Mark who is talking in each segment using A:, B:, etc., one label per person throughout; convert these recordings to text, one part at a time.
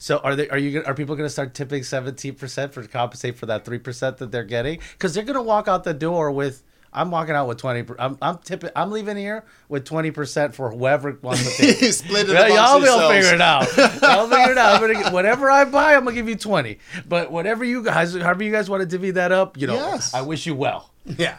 A: So are they? Are you? Are people going to start tipping seventeen percent for to compensate for that three percent that they're getting? Because they're going to walk out the door with. I'm walking out with twenty. I'm I'm tipping. I'm leaving here with twenty percent for whoever wants to.
B: Split it
A: Yeah, y'all will figure it out. Y'all figure it out. Get, whatever I buy, I'm gonna give you twenty. But whatever you guys, however you guys want to divvy that up, you know,
B: Yes.
A: I wish you well.
C: Yeah.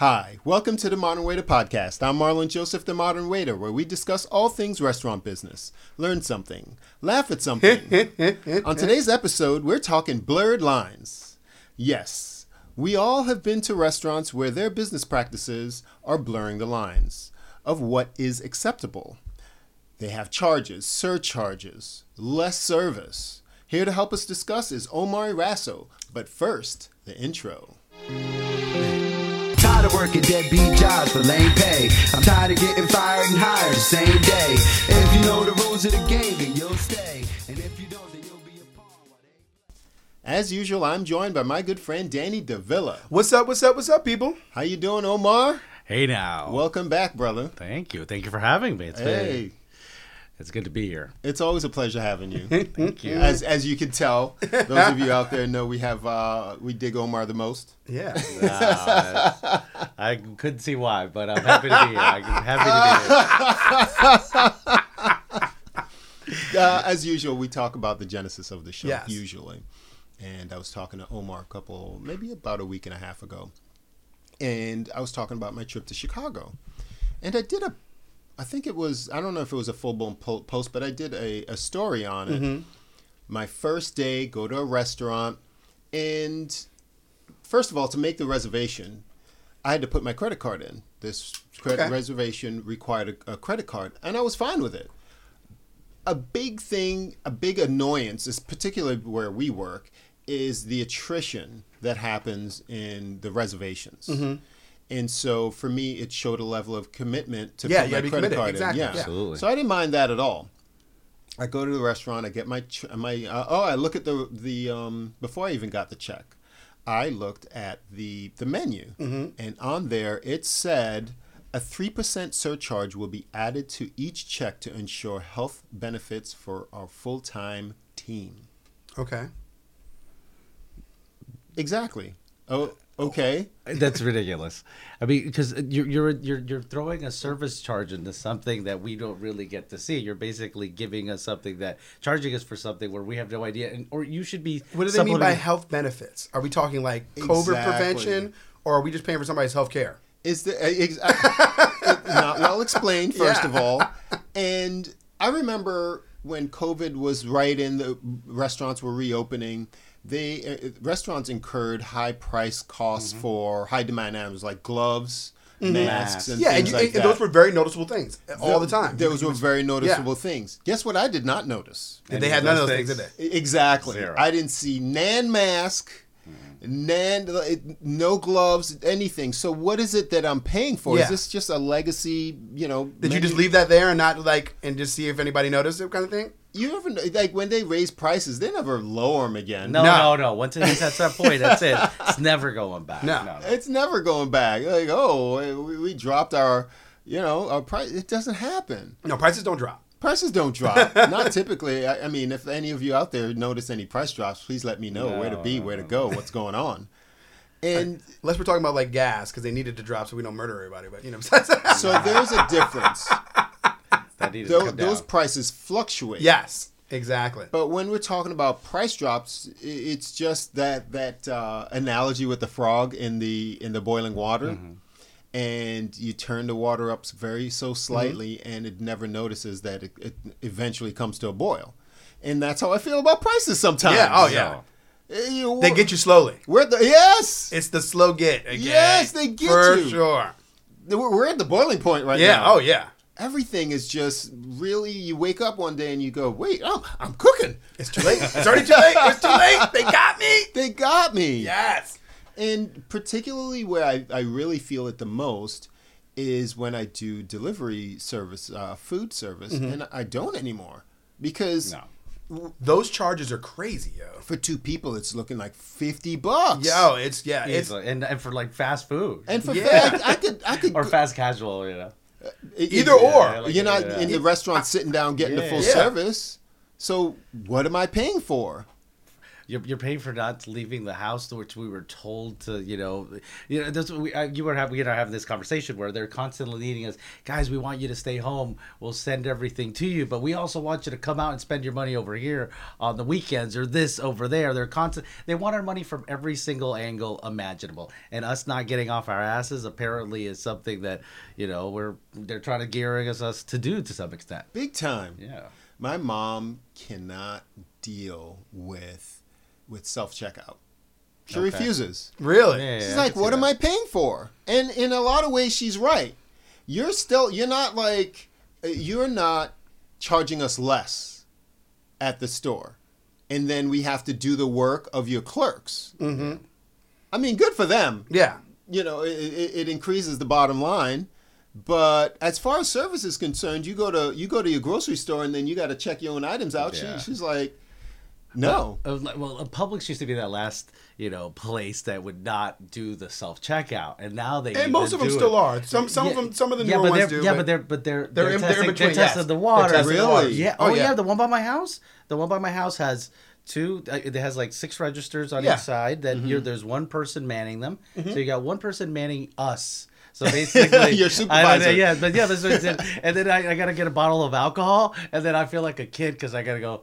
B: Hi, welcome to the Modern Waiter Podcast. I'm Marlon Joseph, the Modern Waiter, where we discuss all things restaurant business, learn something, laugh at something. On today's episode, we're talking blurred lines. Yes, we all have been to restaurants where their business practices are blurring the lines of what is acceptable. They have charges, surcharges, less service. Here to help us discuss is Omar Rasso, but first, the intro.
D: Tired of working deadbeat jobs for lame pay. I'm tired of getting fired and hired the same day. If you know the rules of the game, then you'll stay. And if you don't, then you'll be a pawn.
B: As usual, I'm joined by my good friend Danny Davila.
C: What's up? What's up? What's up, people?
B: How you doing, Omar?
A: Hey now.
B: Welcome back, brother.
A: Thank you. Thank you for having me. It's been,
B: Hey,
A: it's good to be here.
B: it's always a pleasure having you.
A: Thank you.
B: As as you can tell, those of you out there know we have uh, we dig Omar the most.
C: Yeah.
A: Uh, I couldn't see why, but I'm happy to be here. I'm happy to be here.
B: Uh, as usual, we talk about the genesis of the show
C: Yes.
B: usually. And I was talking to Omar a couple, maybe about a week and a half ago, and I was talking about my trip to Chicago, and I did a, I think it was I don't know if it was a full blown post, but I did a, a story on it. My first day, go to a restaurant, and first of all, to make the reservation, I had to put my credit card in. This credit
C: Okay.
B: reservation required a, a credit card, and I was fine with it a big thing, a big annoyance, is particularly where we work, is the attrition that happens in the reservations.
C: Mm-hmm.
B: And so for me, it showed a level of commitment to
C: Yeah,
B: put
C: you
B: my credit
C: committed.
B: card
C: Exactly,
B: in. Yeah,
C: yeah.
A: Absolutely.
B: So I didn't mind that at all. I go to the restaurant. I get my my. Uh, oh, I look at the the um before I even got the check. I looked at the the menu,
C: Mm-hmm.
B: and on there it said a three percent surcharge will be added to each check to ensure health benefits for our full time team.
C: Okay.
B: Exactly. Oh, okay.
A: That's ridiculous. I mean, because you're you're you're you're throwing a service charge into something that we don't really get to see. You're basically giving us something that charging us for something where we have no idea, and or you should be.
C: What do they mean by health benefits? Are we talking like COVID
B: Exactly.
C: prevention, or are we just paying for somebody's health care?
B: Is the eh, ex- not well explained first
C: Yeah.
B: of all, and I remember when COVID was right in the restaurants were reopening. They uh, restaurants incurred high price costs
C: Mm-hmm.
B: for high demand items like gloves, masks, and
C: Yeah, and, you,
B: like
C: and those were very noticeable things all the time.
B: Those were very noticeable
C: Yeah.
B: things. Guess what? I did not notice.
C: And they had none of those things, did they?
B: Exactly.
A: Zero.
B: I didn't see nan mask, nan no gloves, anything. So what is it that I'm paying for?
C: Yeah.
B: Is this just a legacy? You know?
C: Did you just leave that there and not like and just see if anybody noticed it, kind of thing?
B: You ever like when they raise prices? They never lower them again.
A: No,
C: No.
A: no, no. Once it hits that point, that's it. It's never going back.
C: No.
A: no, no.
B: It's never going back. Like oh, we, we dropped our, you know, our price. It doesn't happen.
C: No, prices don't drop.
B: Prices don't drop. Not typically. I, I mean, if any of you out there notice any price drops, please let me know where to be,
A: no,
B: where to go, what's going on. And
C: Unless we're talking about like gas because they needed to drop so we don't murder everybody. But you know,
B: so there's a difference.
A: That needed to
B: Those, prices fluctuate.
C: yes, Exactly.
B: But when we're talking about price drops, it's just that that uh, analogy with the frog in the in the boiling water, and you turn the water up very so slightly, and it never notices that it, it eventually comes to a boil, and that's how I feel about prices sometimes.
C: yeah. Oh yeah.
B: Eh, you-
C: They get you slowly.
B: We're the yes.
C: It's the slow get. Okay?
B: Yes, they get
C: for
B: you.
C: sure.
B: We're, we're at the boiling point right
C: Yeah.
B: now.
C: Oh yeah.
B: Everything is just really. You wake up one day and you go, "Wait, I'm, I'm cooking."
C: It's too late. It's already too late. It's too late. They got me.
B: They got me.
C: Yes.
B: And particularly where I, I really feel it the most is when I do delivery service, uh, food service, and I don't anymore because
A: No.
C: Those charges are crazy, yo.
B: for two people it's looking like fifty bucks.
C: Yo, it's yeah, it's
A: and and for like fast food
B: and for
C: Yeah.
B: fact, I could I could
A: or fast casual, you know.
B: it-
C: either
B: it-
C: or.
A: like
B: you're not
A: yeah.
B: in the restaurant sitting down getting the full
C: Yeah.
B: service. So what am I paying for?
A: You're, you're paying for not leaving the house, to which we were told to, you know, you know. What we, uh, you were having, we are having this conversation where they're constantly needing us, guys. We want you to stay home. We'll send everything to you, but we also want you to come out and spend your money over here on the weekends or this over there. They're constant. They want our money from every single angle imaginable, and us not getting off our asses apparently is something that you know we're they're trying to gearing us us to do to some extent.
B: Big time.
A: Yeah.
B: My mom cannot deal with with self checkout. She
A: Okay.
B: refuses.
C: really.
A: Yeah,
B: She's
A: I
B: like, "What am. I paying for?" And in a lot of ways, she's right. You're still, you're not like, you're not charging us less at the store, and then we have to do the work of your clerks. Mm-hmm. I mean, good for them.
C: Yeah.
B: You know, it, it, it increases the bottom line. But as far as service is concerned, you go to you go to your grocery store and then you got to check your own items out.
A: Yeah.
B: She, she's like, no.
A: Well, uh, Publix used to be that last, you know, place that would not do the self checkout, and now they
C: And most of them still
A: it.
C: are. Some some of them some of the
A: yeah,
C: newer
A: but
C: ones
A: they're,
C: do.
A: Yeah, but they're but they're
C: They're in- they're in
A: testing,
C: between,
A: They're testing
C: yes.
A: the water.
C: testing
B: the waters.
A: Yeah.
C: Oh,
A: Oh, yeah.
C: yeah.
A: The one by my house. The one by my house has two. uh, It has like six registers on
C: Yeah.
A: each side. Then
B: Mm-hmm.
A: there's one person manning them. So you got one person manning us. So basically,
B: Your
A: I-
B: supervisor.
A: yeah, but yeah, that's what it said. and then I, I gotta get a bottle of alcohol, and then I feel like a kid because I gotta go.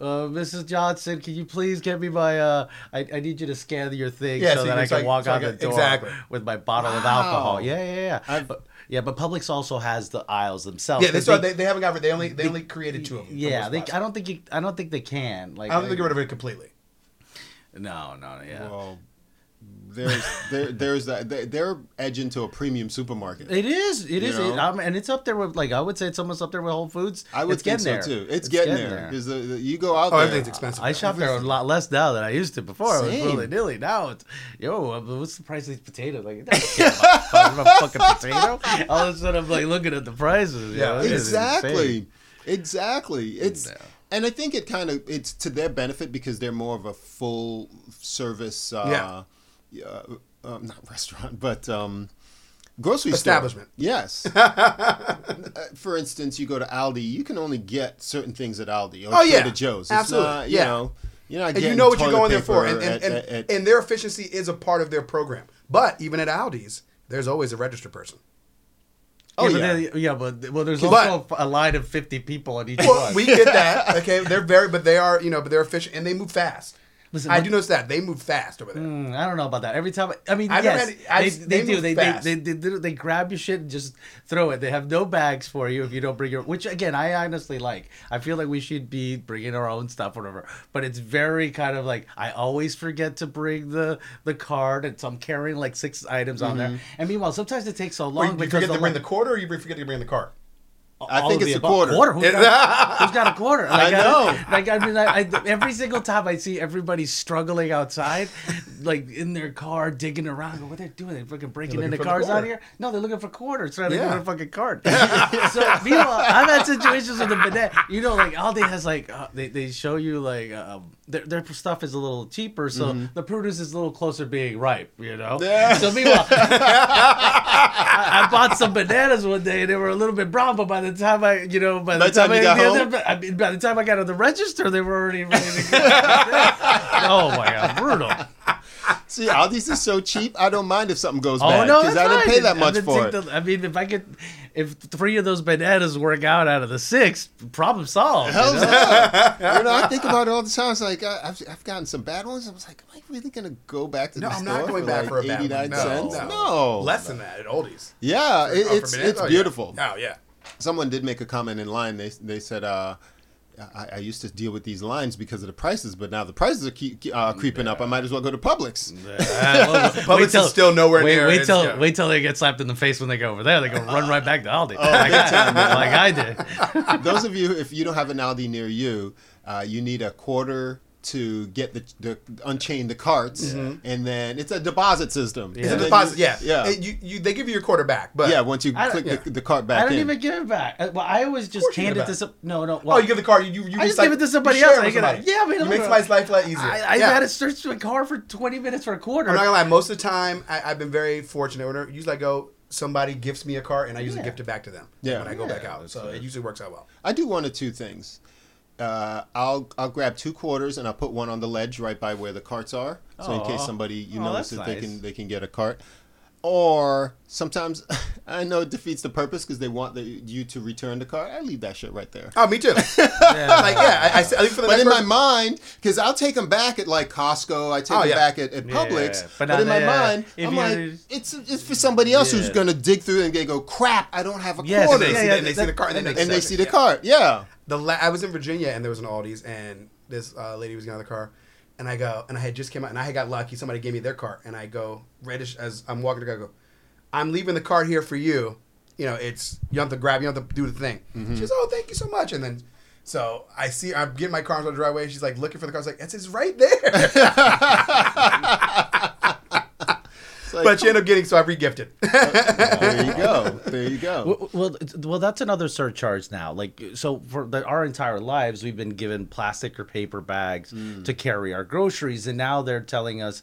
A: Uh, Mrs. Johnson, can you please get me my? Uh, I, I need you to scan your thing
C: Yeah,
A: so,
C: so
A: that I
C: can-
A: can
C: so-
A: walk
C: so
A: out the door
C: exactly.
A: with my bottle of alcohol. Yeah, yeah, yeah.
B: I've-
A: yeah, but Publix also has the aisles themselves.
C: yeah, they, they, they haven't got rid. They only they only created two of them.
A: yeah, they, I don't think you, I don't think they can. Like,
C: I don't think they get rid of it completely.
A: No, no, yeah.
B: Well, there's there, there's that they, they're edging to a premium supermarket.
A: It is. It
B: You
A: is. It, um, and it's up there with like I would say it's almost up there with Whole Foods.
B: I would
A: it's
B: think
A: getting
B: so
A: there.
B: too. It's, getting, there because the, the- you go out
C: Oh,
B: there.
C: everything's expensive.
A: I shop there a lot less now than I used to before. It was
B: Same.
A: really nilly. Now it's yo. uh, What's the price of these potatoes? Like, I don't care about five of a fucking potato. All of a sudden, I'm like looking at the prices. you
C: Yeah,
A: know,
B: exactly, exactly. It's
A: Yeah.
B: and I think it kind of it's to their benefit because they're more of a full service. Uh, yeah. Um, not restaurant, but um, grocery store.
C: Establishment.
B: Yes. Uh, For instance, you go to Aldi, you can only get certain things at Aldi or
C: Oh, yeah.
B: Trader Joe's. It's
C: Absolutely.
B: Not, you
C: Yeah.
B: know, you're not
C: and
B: getting
C: you know what you're going there for, and and,
B: at-
C: and,
B: at- at-
C: and their efficiency is a part of their program. But even at Aldi's, there's always a register person.
B: Oh,
A: yeah, but
B: yeah.
A: then- yeah, but well, there's
C: But-
A: also a line of 50 people on each
C: Well,
A: one.
C: we get that. Okay, they're very, but they are, you know, but they're efficient and they move fast.
A: Listen,
C: I
A: look-
C: do notice that they move fast over there.
A: Mm, I don't know about that. Every time, I mean,
C: I've
A: yes,
C: I
A: they,
C: just-
A: they,
C: they
A: do. They, they, they, they, they, grab your shit and just throw it. They have no bags for you if you don't bring your. Which again, I honestly like. I feel like we should be bringing our own stuff, whatever. But it's very kind of like I always forget to bring the the card, and so I'm carrying like six items on there. And meanwhile, sometimes it takes so long
C: you, you
A: because
C: forget to bring
A: li-
C: the quarter, or you forget to bring the cart.
B: I think it's
A: a
B: the
A: above.
B: quarter.
A: Who's got, who's got a quarter? Like,
B: know.
A: like I mean, I, I, every single time I see everybody struggling outside, like in their car digging around, I go, what they're doing? They're fucking breaking
C: They're
A: into
C: looking for the
A: cars out here. No, they're looking for quarters. Trying to
C: Yeah.
A: get a fucking cart. so meanwhile, I've had situations with the bidet. You know, like Aldi has like uh, they, they show you like um, their their stuff is a little cheaper, so the produce is a little closer being ripe. You know.
B: Yeah.
A: So meanwhile. I, I bought some bananas one day and they were a little bit brown, but by the time I, you know, by the,
B: By the time
A: I,
B: you got
A: yeah,
B: home?
A: I mean, by the time I got to the register, they were already ready to go. oh my god, brutal!
B: See, Aldi's is so cheap. I don't mind if something goes
A: Oh
B: bad
A: no,
B: because
A: that's
B: I didn't pay that much for it.
A: think that- I mean, if I could, if three of those bananas work out out of the six, problem solved. you know?
B: yeah. you know, I think about it all the time. It's like I, I've, I've gotten some bad ones. I was like, am I really gonna go back to
C: No,
B: the
C: I'm
B: store
C: not going
B: for
C: back
B: like
C: for a bad
B: 89
C: one. No,
B: cents?
C: no.
B: No,
C: Less than that at Aldi's.
B: Yeah, it, it's it's
C: Oh, yeah.
B: beautiful.
C: Oh yeah.
B: Someone did make a comment in line. They they said, uh, I, I used to deal with these lines because of the prices, but now the prices are keep, uh, creeping up. I might as well go to Publix.
A: Uh, well,
C: Publix
A: wait
C: is still nowhere
A: wait,
C: near
A: Wait till
C: yeah.
A: wait till they get slapped in the face when they go over there. They go run right back to Aldi,
B: Oh,
A: like, I, like I did.
B: Those of you, if you don't have an Aldi near you, uh, you need a quarter to get the, the unchain the carts, and then it's a deposit system.
C: It's a deposit.
B: you-
C: yeah.
B: yeah.
C: It- you, you, they give you your quarter back, but
B: yeah, once you click
C: yeah.
B: the, the cart back,
A: I
B: back
A: don't
B: in.
A: even give it back. Uh, Well, I always just
C: course you
A: hand
C: give
A: it
C: it
A: to some. No, no.
C: oh, you give the card. You, you, you
A: I just
C: recycle-
A: give it to somebody else.
C: share
A: I
C: with
A: get it. Yeah, I mean,
C: you
A: I'm
C: make somebody's life a lot easier.
A: I, I
C: yeah.
A: had to search my car for 20 minutes for a quarter.
C: I'm not gonna lie. Most of the time, I, I've been very fortunate. Whenever usually I go, somebody gifts me a cart, and I usually
A: Yeah.
C: gift it back to them.
B: Yeah.
C: when I go
A: Yeah,
C: back out, so it usually works out well.
B: I do one of two things. Uh, I'll I'll grab two quarters and I'll put one on the ledge right by where the carts are, so in case somebody you
A: Oh,
B: notice
A: that's
B: that they can they can get a cart. Or sometimes I know it defeats the purpose because they want the, you to return the cart. I leave that shit right there.
C: Oh, me too. like yeah, I, I, I leave for the
B: But
C: next
B: in my mind, because I'll take them back at like Costco, I take
C: Oh,
B: them
C: yeah.
B: back at, at
A: Yeah,
B: Publix.
A: but
B: But,
A: not
B: in my
A: the-
B: mind,
A: if
B: I'm
A: you-
B: like, it's it's for somebody else who's gonna dig through and they go, crap, I don't have a
A: Yes,
B: quarter,
C: They
A: Yeah,
C: see,
A: yeah,
C: the, they see the cart, and, they
B: and they see the
C: Yeah.
B: cart. Yeah.
C: The la- I was in Virginia and there was an Aldi's and this uh, lady was getting out of the car and I go and I had just came out and I had got lucky. Somebody gave me their cart and I go reddish as I'm walking to go I go I'm leaving the cart here for you. You know it's you have to grab you have to do the thing.
B: Mm-hmm.
C: she goes oh thank you so much. And then so I see I'm getting my car into the driveway. She's like looking for the car. I was like it's, it's right there
B: like,
C: but she ended up getting so I regifted
B: there you go. There you go.
A: Well, well, well, that's another surcharge now. Like, so for the, our entire lives, we've been given plastic or paper bags
B: Mm.
A: to carry our groceries, and now they're telling us,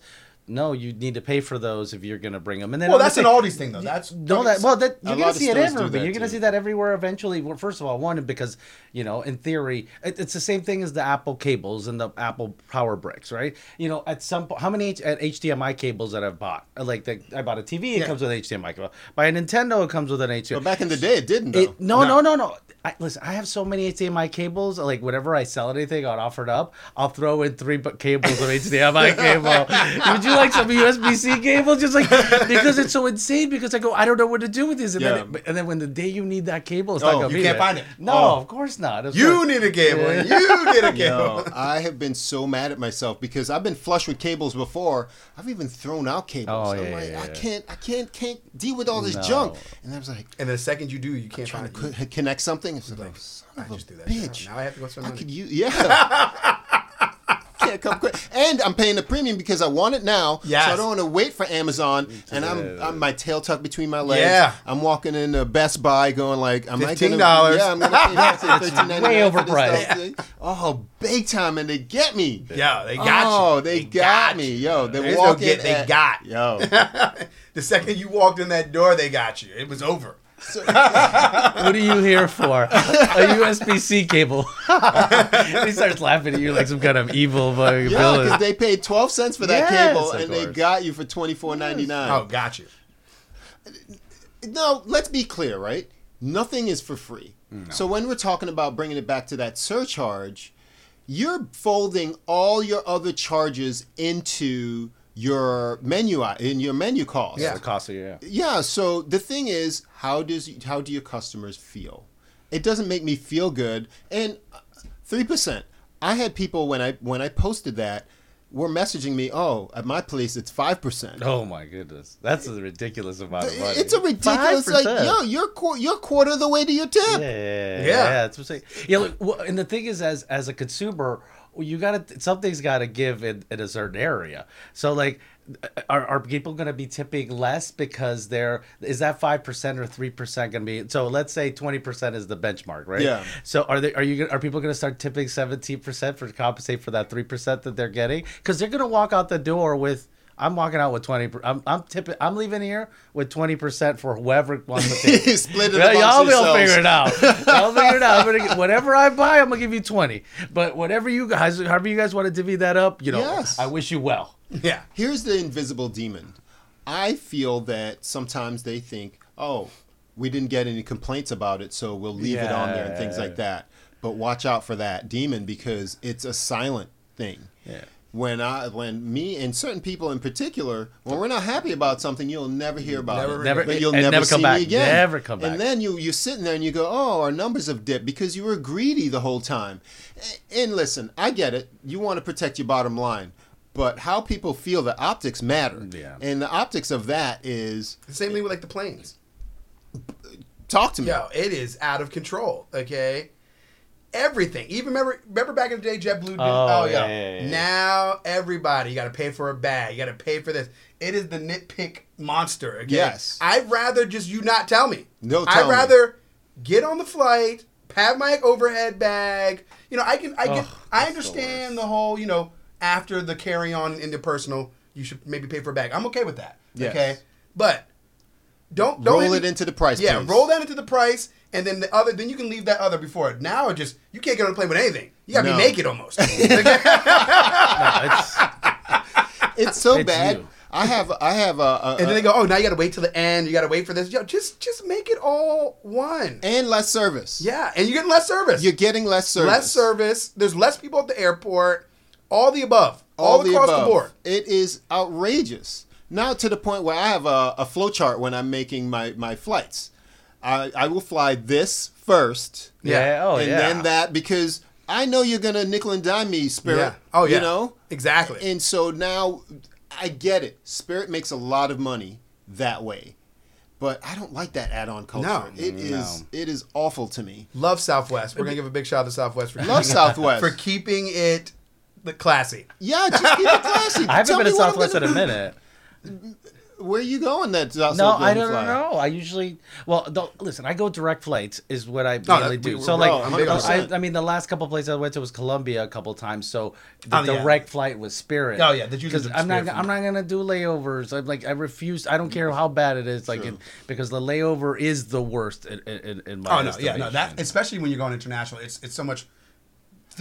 A: no, you need to pay for those if you're going to bring them. And then
C: well that's an Aldi's thing though that's
A: No, that well, that you're gonna see it everywhere. You're gonna see that everywhere eventually. Well, first of all, one because you know, in theory, it, it's the same thing as the Apple cables and the Apple Power Bricks, right? You know, at some point, how many H- at HDMI cables that I've bought? Like, the, I bought a TV, it
C: Yeah.
A: comes with an HDMI cable. By a Nintendo, it comes with an HDMI.
B: But back in the day, it didn't.
A: It, no, no, no, no. I, listen, I have so many HDMI cables. Like whenever I sell anything, I'll offer it up. I'll throw in three bu- cables of HDMI cable. Would you like some USB C cables? Just like because it's so insane. Because I go, I don't know what to do with these. And,
B: Yeah.
A: then, it- and then when the day you need that cable, it's not
B: Oh,
A: gonna oh,
C: you
A: be
C: can't
A: there.
C: find it.
A: No,
C: Oh.
A: of course not. It's
C: you
A: not-
C: need a cable and you get a cable
B: Yo, I have been so mad at myself because I've been flush with cables before. I've even thrown out cables.
A: Oh,
B: I'm
A: yeah,
B: like,
A: yeah,
B: I
A: yeah.
B: can't, I can't, can't deal with all this
A: No.
B: junk. And I was like,
C: and the second you do you can't
B: trying
C: find
B: to
C: it
B: connect something. It's like,
C: like,
B: son
C: I
B: of a
C: just do that shit.
B: bitch.
C: Now I have to go spend
B: I
C: money.
B: could use, yeah. Can't come quick, and I'm paying the premium because I want it now.
C: Yes.
B: So I don't want to wait for Amazon, and I'm, I'm my tail tucked between my legs.
C: Yeah.
B: I'm walking into Best Buy, going like, am I gonna?
C: $15.
B: Yeah, I'm gonna pay thirteen ninety
A: way
B: nine for
A: overpriced.
B: stuff today. Oh, big time, and they get me.
C: Yeah, they got
B: oh,
C: you.
B: Oh, they, got, me, yo. They
C: There's
B: walk
C: no get,
B: in
C: they
B: at-
C: got.
B: yo.
C: the second you walked in that door, they got you. It was over.
A: What are you here for? A USB C cable. he starts laughing at you like some kind of evil fucking
B: Yeah,
A: villain.
B: because they paid twelve cents for that
A: Yes,
B: cable,
A: of
B: and they
A: course.
B: got you for twenty four ninety nine.
C: Oh, got you.
B: no, let's be clear, right? Nothing is for free. So when we're talking about bringing it back to that surcharge, you're folding all your other charges into your menu i- in your menu cost.
C: Yeah.
A: the cost of yeah.
B: Yeah, so the thing is, how does how do your customers feel? It doesn't make me feel good. And uh, three percent. I had people when I when I posted that were messaging me, "Oh, at my place it's five percent."
A: Oh my goodness, that's a ridiculous amount of money.
B: It's a ridiculous like
A: 5%.
B: yo, you're qu- you're quarter of the way to your tip.
A: Yeah, yeah,
C: Yeah.
A: yeah. yeah that's what I'm saying. Yeah, look, well, and the thing is, as as a consumer, well, you got to something's got to give in, in a certain area. So, like, are, are people going to be tipping less because they're is that five percent or three percent going to be? So, let's say twenty percent is the benchmark, right?
B: Yeah.
A: So, are they are you are people going to start tipping seventeen percent for to compensate for that three percent that they're getting? Because they're going to walk out the door with. I'm walking out with twenty. per- I'm I'm tipping. I'm leaving here with twenty percent for whoever wants to take.
B: Split it
A: Yeah,
B: amongst
A: y'all will figure it out. Y'all figure it out. I'm gonna get, whatever I buy, I'm gonna give you twenty. But whatever you guys, however you guys want to divvy that up, you know,
B: Yes.
A: I wish you well.
C: Yeah.
B: Here's the invisible demon. I feel that sometimes they think, oh, we didn't get any complaints about it, so we'll leave it on there and things like that. But watch out for that demon because it's a silent thing.
A: Yeah.
B: When I, when me and certain people in particular, when we're not happy about something, you'll never hear about
C: Never-
B: it.
A: Never-
B: but you'll never,
A: never come
B: see
A: back.
B: me again.
A: Never come back.
B: And then you you're sitting there and you go, oh, our numbers have dipped because you were greedy the whole time. And listen, I get it. You want to protect your bottom line, but how people feel the optics matter.
A: Yeah.
B: And the optics of that is
C: The same thing with like the planes.
B: talk to me.
C: Yo, it is out of control. Okay, everything. Even remember, remember back in the day, JetBlue. Did,
A: Oh,
C: oh,
A: yeah,
C: yeah.
A: yeah.
C: Now everybody, you got to pay for a bag. You got to pay for this. It is the nitpick monster. Okay?
B: Yes.
C: I'd rather just you not tell me.
B: No,
C: I'd
B: tell me.
C: rather get on the flight, have my overhead bag. You know, I can. I get. I understand the whole. You know, after the carry on into personal, you should maybe pay for a bag. I'm okay with that.
B: Yes.
C: Okay, but. Don't, don't
B: Roll it
C: me-
B: into the price,
C: Yeah,
B: please.
C: roll that into the price, and then the other. Then you can leave that other before it. Now it just you can't get on a plane with anything. You gotta
B: No.
C: be naked almost.
A: No, it's,
B: It's so
A: It's
B: bad.
A: you.
B: I have I have a, a,
C: and then they go, oh, now you gotta wait till the end. You gotta wait for this. Yo, just just make it all one.
B: and less service.
C: yeah, and you're getting less service.
B: You're getting less service.
C: less service. There's less people at the airport. All the above. All, the across the board.
B: It is outrageous. Now to the point where I have a, a flow chart when I'm making my, my flights. I, I will fly this first.
A: yeah. Oh
B: and
A: yeah.
B: then that because I know you're gonna nickel and dime me, Spirit.
C: Yeah. Oh yeah.
B: You know?
C: exactly.
B: And so now I get it. Spirit makes a lot of money that way. But I don't like that add-on culture.
C: No.
B: It is it is awful to me.
C: Love Southwest. We're gonna give a big shout out to Southwest for
B: Love
C: keeping-
B: Southwest.
C: for keeping it the classy.
B: Yeah, just keep it classy.
A: I haven't
B: Tell
A: been to Southwest in
B: gonna-
A: a minute.
B: Where are you going? That's also
A: No, I don't
B: fly?
A: know. I usually well, don't, listen. I go direct flights is what I
C: that-
A: mainly do. So like,
C: on
A: I, mean, the last couple places I went to was Colombia a couple times. So the
C: Oh, yeah.
A: direct flight was Spirit.
C: Oh, yeah,
A: because I'm not I'm not gonna do layovers. I'm like I refuse. I don't care how bad it is. Like it, because the layover is the worst in, in, in my
C: Oh no, yeah, no. That especially when you're going international, it's it's so much.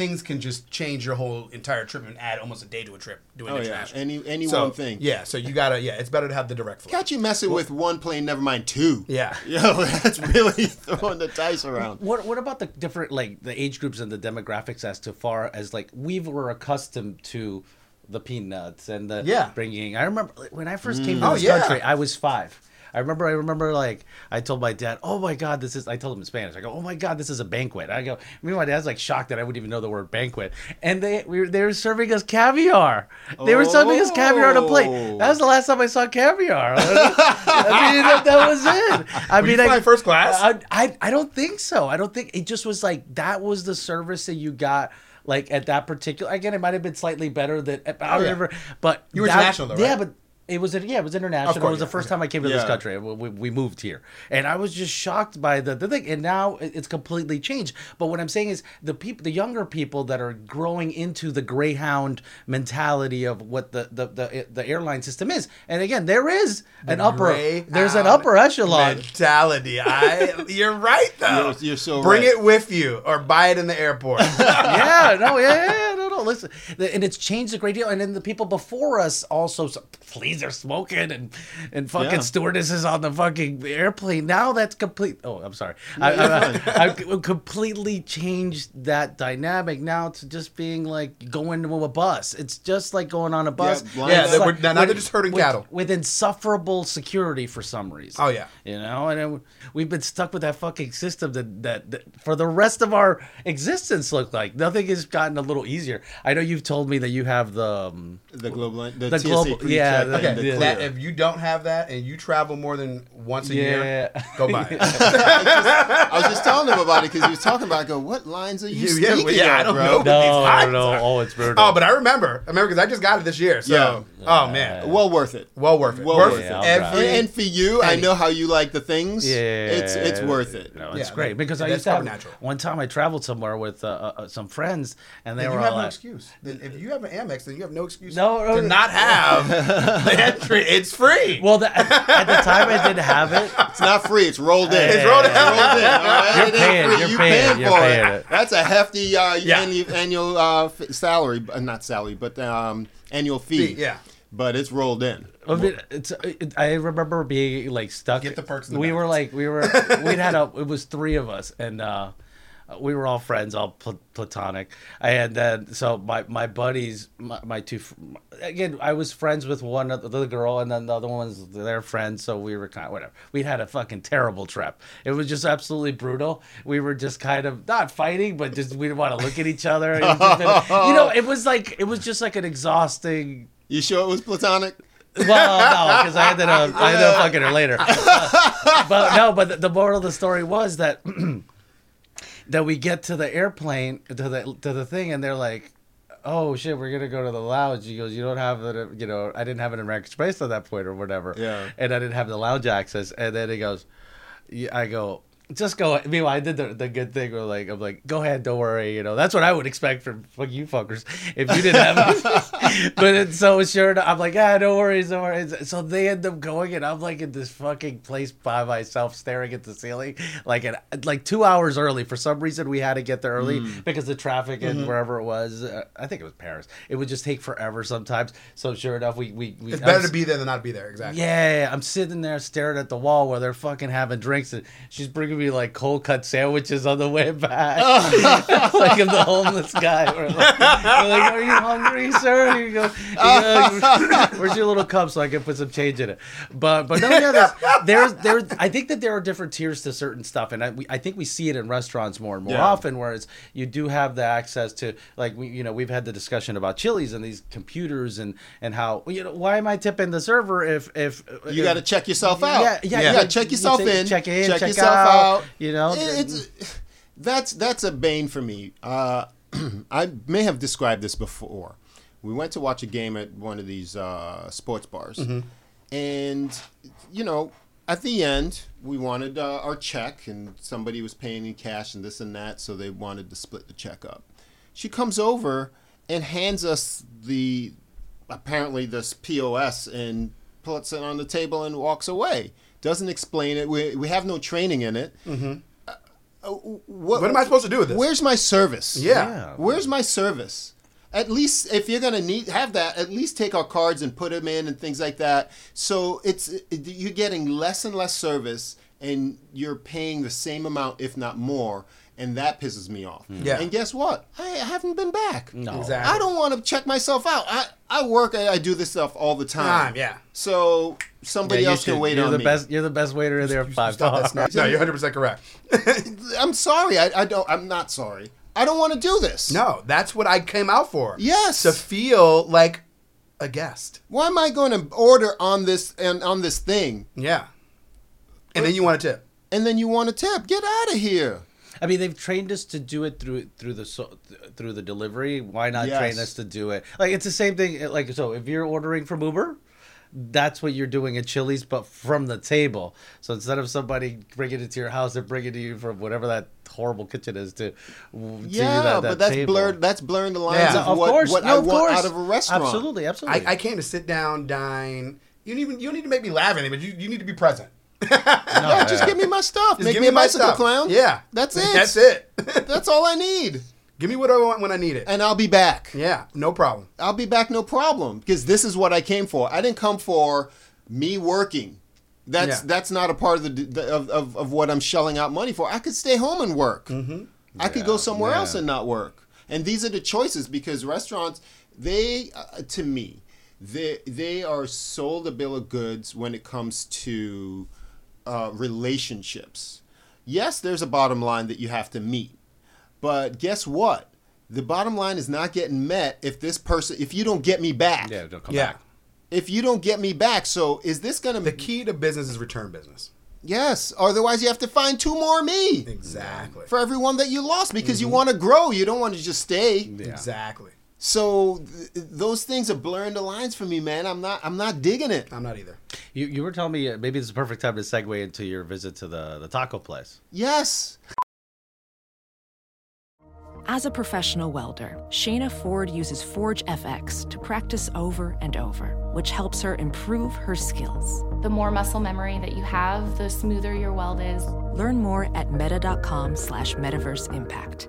C: Things can just change your whole entire trip and add almost a day to a trip doing
B: Oh yeah,
C: international.
B: any any
C: so,
B: one thing.
C: Yeah, so you gotta yeah, it's better to have the direct flight.
B: Catch you messing with one plane, never mind two.
C: Yeah.
B: Yo, that's really throwing the dice around.
A: What what about the different like the age groups and the demographics as to far as like we were accustomed to the peanuts and the
C: Yeah.
A: bringing. I remember when I first came mm. to
C: Oh,
A: this
C: yeah.
A: country, I was five. I remember. I remember. Like I told my dad, "Oh my God, this is." I told him in Spanish. I go, "Oh my God, this is a banquet." I go. Me and my dad's like shocked that I wouldn't even know the word banquet. And they we were, they were serving us caviar. They were serving us caviar on a plate. That was the last time I saw caviar. I mean, that, that was it. I
C: Were
A: mean, I,
C: first class?
A: I, I I don't think so. I don't think it just was like that was the service that you got. Like at that particular, again, it might have been slightly better than I don't
C: Oh, yeah.
A: remember, but
C: You were
A: that-
C: international though,
A: Yeah, but it was yeah, it was international.
C: Course,
A: it was the first time I came to this country. We, we, we moved here, and I was just shocked by the, the thing. And now it's completely changed. But what I'm saying is the people, the younger people that are growing into the Greyhound mentality of what the the the, the airline system is. And again, there is an upper there's an upper echelon.
C: mentality. I you're right though.
B: You're- you're so
C: Bring
B: right.
C: it with you or buy it in the airport.
A: yeah, no, yeah, yeah, yeah, no. Listen, and it's changed a great deal. And then the people before us also, so- please, they're smoking and and fucking
B: Yeah.
A: stewardesses on the fucking airplane. Now that's complete. Oh, I'm sorry. I, I, I, I completely changed that dynamic now to just being like going to a bus. It's just like going on a bus.
B: Yeah,
C: Yeah,
A: It's
C: they-
A: like
C: now- they're just herding
A: with-
C: cattle.
A: with insufferable security for some reason.
C: Oh, yeah.
A: you know, and it, we've been stuck with that fucking system that, that that for the rest of our existence. Look like nothing has gotten a little easier. I know you've told me that you have the. Um,
B: The global, the,
A: The
B: TSA
A: global-
B: pre-check
A: yeah, the-
C: Okay,
B: the clear.
C: that, if you don't have that and you travel more than once a year. Go buy it.
B: I was just telling him about it because he was talking about. I go, what lines are you
C: Yeah, yeah,
B: speaking
C: yeah, I
B: of,
C: don't
B: bro?
C: know.
A: No,
C: These lines
A: no.
C: are-
A: Oh, it's brutal.
C: oh, but I remember. I remember because I just got it this year. So,
B: Yeah.
C: oh man,
B: Well worth it.
C: well worth it.
B: Well
C: worth
B: worth
A: it. I'll
C: every.
B: And, and for you, I know how you like the things.
A: Yeah,
B: it's it's worth it.
A: No, it's
C: Yeah,
A: great because I used to have
C: probably natural.
A: one time I traveled somewhere with uh, uh, uh, some friends and they were all like,
C: excuse. If you have an Amex, then you have no excuse
A: No, no,
C: to
A: no.
C: not have the entry. It's free.
A: Well, the, at, at the time I didn't have it.
B: It's not free. It's rolled in.
C: It's rolled in.
B: It's rolled in. all right?
A: You're paying- you're
B: You
A: paying- you're
B: for
A: paying
B: it.
A: it.
B: That's a hefty uh,
C: Yeah.
B: annual, annual uh, salary, uh, not salary, but um, annual fee.
C: Fee, yeah.
B: But it's rolled in.
A: I, mean, it's, it, I remember being like stuck.
C: Get the perks and the
A: we were like we were we'd had a it was three of us and uh, Uh, we were all friends, all pl- platonic. And then so my my buddies, my, my two again, I was friends with one of the girl, and then the other ones their friends. So we were kind of whatever. We had a fucking terrible trip. It was just absolutely brutal. We were just kind of not fighting, but just we didn't want to look at each other. It was just- you know, it was like it was just like an exhausting
B: You sure it was platonic?
A: well, no, because I ended up I ended up fucking her later. but no, but the, the moral of the story was that that we get to the airplane to the to the thing, and they're like, "Oh shit, we're gonna go to the lounge." He goes, "You don't have the you know, I didn't have an American Express at that point or whatever."
B: Yeah.
A: and I didn't have the lounge access, and then he goes, I go. Just go. Meanwhile, I did the, the good thing where like I'm like, go ahead, don't worry. You know, that's what I would expect from fuck you fuckers if you didn't have but it's so sure, I'm like, ah, don't worry, don't worry. So they end up going, and I'm like in this fucking place by myself, staring at the ceiling, like at like two hours early. For some reason, we had to get there early because the traffic and wherever it was, uh, I think it was Paris. It would just take forever sometimes. So sure enough, we we, we
C: it's better
A: was-
C: to be there than not be there. Exactly.
A: yeah, I'm sitting there staring at the wall where they're fucking having drinks, and she's bringing me like cold cut sandwiches on the way back, oh. like I'm the homeless guy. We're like, we're like, "Are you hungry, sir?" You go, you go, "Where's your little cup so I can put some change in it?" But but no, yeah, there's, there's there's I think that there are different tiers to certain stuff, and I we, I think we see it in restaurants more and more
B: Yeah.
A: often, where it's you do have the access to like we you know we've had the discussion about Chili's and these computers and and how you know why am I tipping the server if if
B: You got to check yourself out.
A: Yeah, yeah, yeah.
B: to check yourself in.
A: check in,
B: check,
A: check
B: yourself
A: out,
B: out.
A: you know?
B: It's that's that's a bane for me. Uh, I may have described this before. We went to watch a game at one of these uh, sports bars,
A: Mm-hmm.
B: and you know, at the end, we wanted uh, our check, and somebody was paying in cash and this and that, so they wanted to split the check up. She comes over and hands us the apparently this POS and puts it on the table and walks away. Doesn't explain it. We, we have no training in it. Uh, uh, what,
C: What am I supposed to do with this?
B: Where's my service?
C: Yeah.
A: Yeah.
B: Where's my service? At least if you're gonna need have that, at least take our cards and put them in and things like that. So it's it, you're getting less and less service, and you're paying the same amount, if not more, and that pisses me off. Hmm.
C: Yeah.
B: And guess what? I haven't been back.
A: No.
C: Exactly.
B: I don't want to check myself out. I, I work. I, I do this stuff all the time.
C: Time, yeah.
B: So somebody
A: Yeah, you
B: else can wait
A: you're
B: on
A: the
B: me.
A: best. You're the best waiter in there.
C: You
A: Five
C: stop that
A: stars.
C: No, you're 100 percent correct.
B: I'm sorry. I, I don't. I'm not sorry. I don't want to do this.
C: No, that's what I came out for.
B: Yes.
C: To feel like a guest.
B: Why am I going to order on this and on this thing,
C: Yeah. And then you want a tip.
B: and then you want a tip? Get out of here.
A: I mean, they've trained us to do it through through the so, through the delivery. Why not train us to do it? Like it's the same thing. Like so, if you're ordering from Uber, that's what you're doing at Chili's, but from the table. So instead of somebody bringing it to your house, they're bringing it to you from whatever that horrible kitchen is to. to you
B: Yeah,
A: that, that
B: but that's
A: table.
B: blurred. That's blurring the lines
C: Yeah.
B: of,
A: Of
B: what,
A: course,
B: what
A: no,
B: I
A: of
B: want
A: course.
B: out of a restaurant.
A: Absolutely, absolutely.
C: I, I came to sit down, dine. You don't even you don't need to make me laugh at anything, but you, you need to be present.
B: Yeah, just give me my stuff.
C: Just
B: Make
C: give
B: me a
C: my
B: bicycle
C: stuff.
B: clown.
C: Yeah.
B: that's it.
C: That's it.
B: That's all I need,
C: give me what I want when I need it.
B: and I'll be back.
C: yeah, no problem.
B: I'll be back, no problem. Because this is what I came for. I didn't come for me working. That's
C: Yeah.
B: that's not a part of the, the of, of, of what I'm shelling out money for. I could stay home and work. Mm-hmm. I could go somewhere
A: yeah.
B: else and not work. And these are the choices because restaurants, they uh, to me, they they are sold a bill of goods when it comes to uh, relationships. Yes, there's a bottom line that you have to meet, but guess what? The bottom line is not getting met if this person if you don't get me back.
A: yeah, don't come
C: Yeah.
A: back.
B: if you don't get me back. So is this gonna
C: The key to business is return business.
B: Yes. Otherwise, you have to find two more me
C: Exactly.
B: for everyone that you lost because
C: Mm-hmm.
B: you want to grow. You don't want to just stay.
C: Exactly.
B: So th- those things are blurring the lines for me, man. I'm not. I'm not digging it.
C: I'm not either.
A: You, you were telling me uh, maybe this is the perfect time to segue into your visit to the, the taco place.
B: Yes.
E: As a professional welder, Shayna Ford uses Forge FX to practice over and over, which helps her improve her skills.
F: The more muscle memory that you have, the smoother your weld is.
E: Learn more at meta.com slash metaverse impact.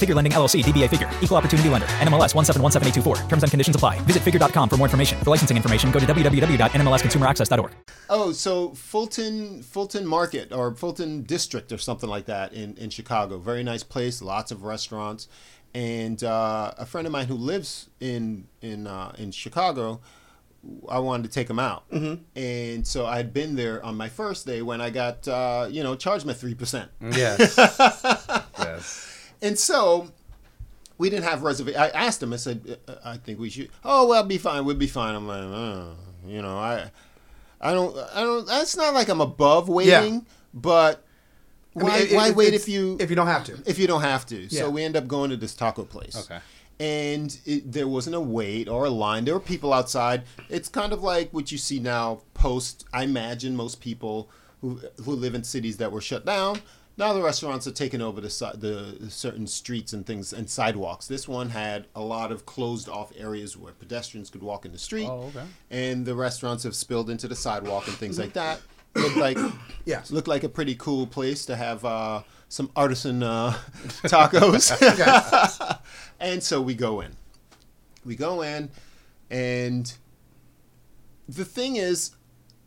G: Figure Lending LLC, DBA Figure, Equal Opportunity Lender, NMLS 1717824. Terms and conditions apply. Visit figure.com for more information. For licensing information, go to www.nmlsconsumeraccess.org.
B: Oh, so Fulton Fulton Market or Fulton District or something like that in in Chicago. Very nice place. Lots of restaurants. And uh, a friend of mine who lives in in uh, in Chicago. I wanted to take him out, mm-hmm. and so I'd been there on my first day when I got, uh, you know, charged my three percent.
A: Yes. yes.
B: And so we didn't have reservation. I asked him. I said, "Uh, "I think we should." Oh, well, be fine. We'll be fine. I'm like, uh, you know, I, I don't, I don't. That's not like I'm above waiting, but
C: I mean,
B: why,
C: it- it-
B: why wait if you
C: if you don't have to?
B: if you don't have to?
C: Yeah.
B: So we end up going to this taco place.
A: Okay.
B: And it, there wasn't a wait or a line. There were people outside. It's kind of like what you see now post. I imagine most people who who live in cities that were shut down. Now the restaurants are taking over the si- the certain streets and things and sidewalks. This one had a lot of closed off areas where pedestrians could walk in the street.
A: Oh, okay.
B: And the restaurants have spilled into the sidewalk and things like that. Looked like
C: Yes.
B: looked like a pretty cool place to have uh, some artisan uh, tacos. and so we go in. We go in, and the thing is,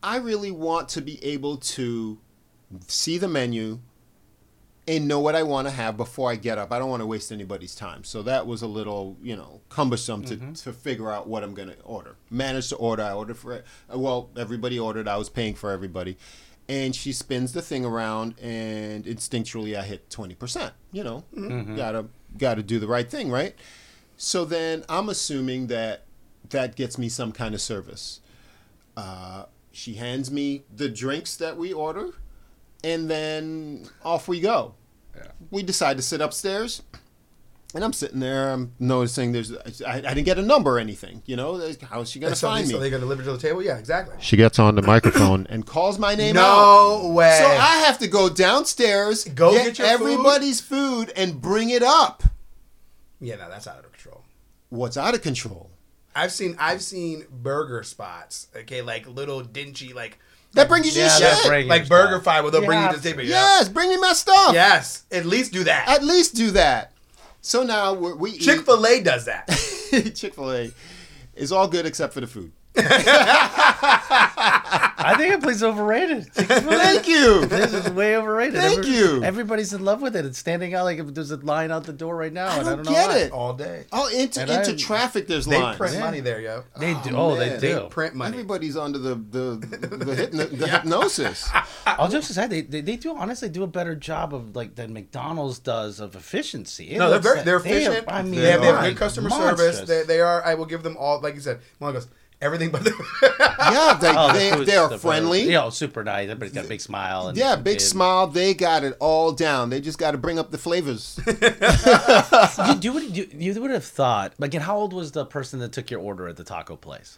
B: I really want to be able to see the menu and know what I want to have before I get up. I don't want to waste anybody's time. So that was a little, you know, cumbersome to, to figure out what I'm going to order. Managed to order. I ordered for, well, everybody ordered. I was paying for everybody. And she spins the thing around, and instinctually I hit 20%. You know, gotta, gotta do the right thing, right? So then I'm assuming that that gets me some kind of service. Uh, she hands me the drinks that we order, and then off we go. We decide to sit upstairs, and I'm sitting there. I'm noticing there's I, I didn't get a number or anything. You know, how's she gonna
C: so,
B: find
C: so
B: me?
C: So they got delivered to the table? Yeah, exactly.
B: She gets on the microphone and calls my name out.
C: No way.
B: So I have to go downstairs,
C: Go
B: get,
C: get your food?
B: everybody's food, and bring it up.
C: yeah, no, that's out of control.
B: What's out of control?
C: I've seen I've seen burger spots. Okay, like little dingy like
B: That brings you
A: Yeah,
B: your
A: that
B: shit.
A: bring-
C: like burger
A: stuff.
C: fight where they'll
A: You
C: bring you to the table.
A: to.
C: yeah.
B: Yes, bring me my stuff.
C: Yes, at least do that.
B: At least do that. So now we're, we
C: Chick Fil A does that.
B: Chick Fil A is all good except for the food.
A: I think that play's overrated.
B: Thank you.
A: This is way overrated.
B: Thank you.
A: Everybody's in love with it. It's standing out like if there's a line out the door right now,
B: I
A: and I
B: don't
A: don't know
B: get
A: why.
B: it.
C: All day.
B: Oh, into
A: And
B: into
A: I-
B: traffic. There's
C: They
B: lines.
C: They print money there, yo.
A: They oh, do. Oh, they do.
C: They print money.
B: Everybody's under the the the, hypno- the hypnosis.
A: I'll just say they, they they do honestly do a better job of like than McDonald's does of efficiency. It
C: No, they're very
A: like-
C: they're
A: they are-
C: efficient.
A: I mean,
C: they have, they have good customer
A: monstrous.
C: service. They, they are. I will give them all. Like you said, one goes everything but the.
B: Yeah, they
A: Oh, the
B: they,
A: food's
B: they are
A: super-
B: friendly.
A: Yeah, oh, super nice. Everybody's got a big smile. And
B: Yeah, big
A: and-
B: smile. They got it all down. They just got to bring up the flavors.
A: You, you would you, you would have thought. Again, how old was the person that took your order at the taco place?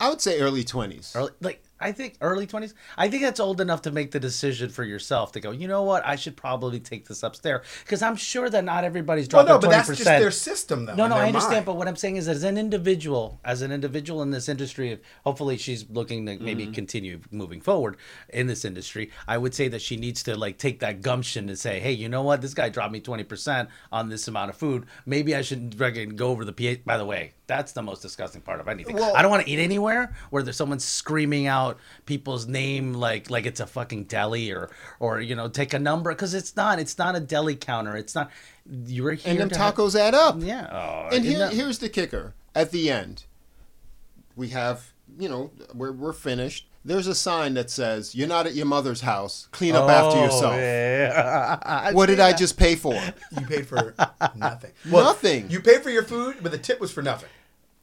B: I would say early twenties.
A: Early, like I think early twenties. I think that's old enough to make the decision for yourself to go. You know what? I should probably take this upstairs because I'm sure that not everybody's
C: well,
A: dropping
C: no, but
A: twenty
C: that's just their system, though.
A: No, no, I understand.
C: mind.
A: But what I'm saying is, as an individual, as an individual in this industry, if hopefully she's looking to maybe
C: Mm-hmm.
A: continue moving forward in this industry, I would say that she needs to like take that gumption and say, hey, you know what? This guy dropped me 20% on this amount of food. Maybe I should fucking go over the PA. By the way, That's the most disgusting part of anything.
B: Well-
A: I don't want to eat anywhere where there's someone screaming out people's name like like it's a fucking deli or or you know take a number because it's not. It's not a deli counter. It's not. You're here.
B: and them
A: to have-
B: tacos add up.
A: yeah. Oh,
B: And here, here's the kicker. At the end, we have, you know, we're, we're finished. There's a sign that says, You're not at your mother's house. Clean up after
A: Oh,
B: yourself.
A: yeah.
B: What did I just pay for?
C: You paid for nothing.
B: Nothing.
C: You paid for your food, but the tip was for nothing.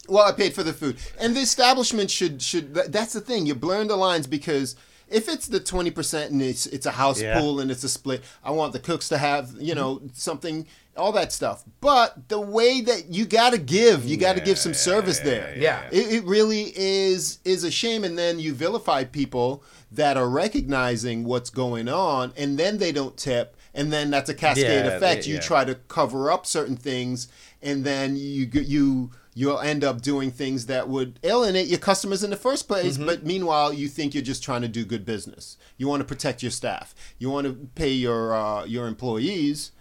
B: Well, I paid for the food, and the establishment should should. That's the thing. You're blurring the lines because if it's the twenty percent and it's it's a house
A: Yeah.
B: pool and it's a split, I want the cooks to have you know something, all that stuff. But the way that you got to give, you got to give some service there.
C: yeah.
B: It, it really is is a shame, and then you vilify people that are recognizing what's going on, and then they don't tip. And then that's a cascade
A: Yeah,
B: effect.
A: they-
B: You
A: yeah.
B: try to cover up certain things, and then you you you'll end up doing things that would alienate your customers in the first place.
A: Mm-hmm.
B: But meanwhile, you think you're just trying to do good business. You want to protect your staff. You want to pay your uh, your employees.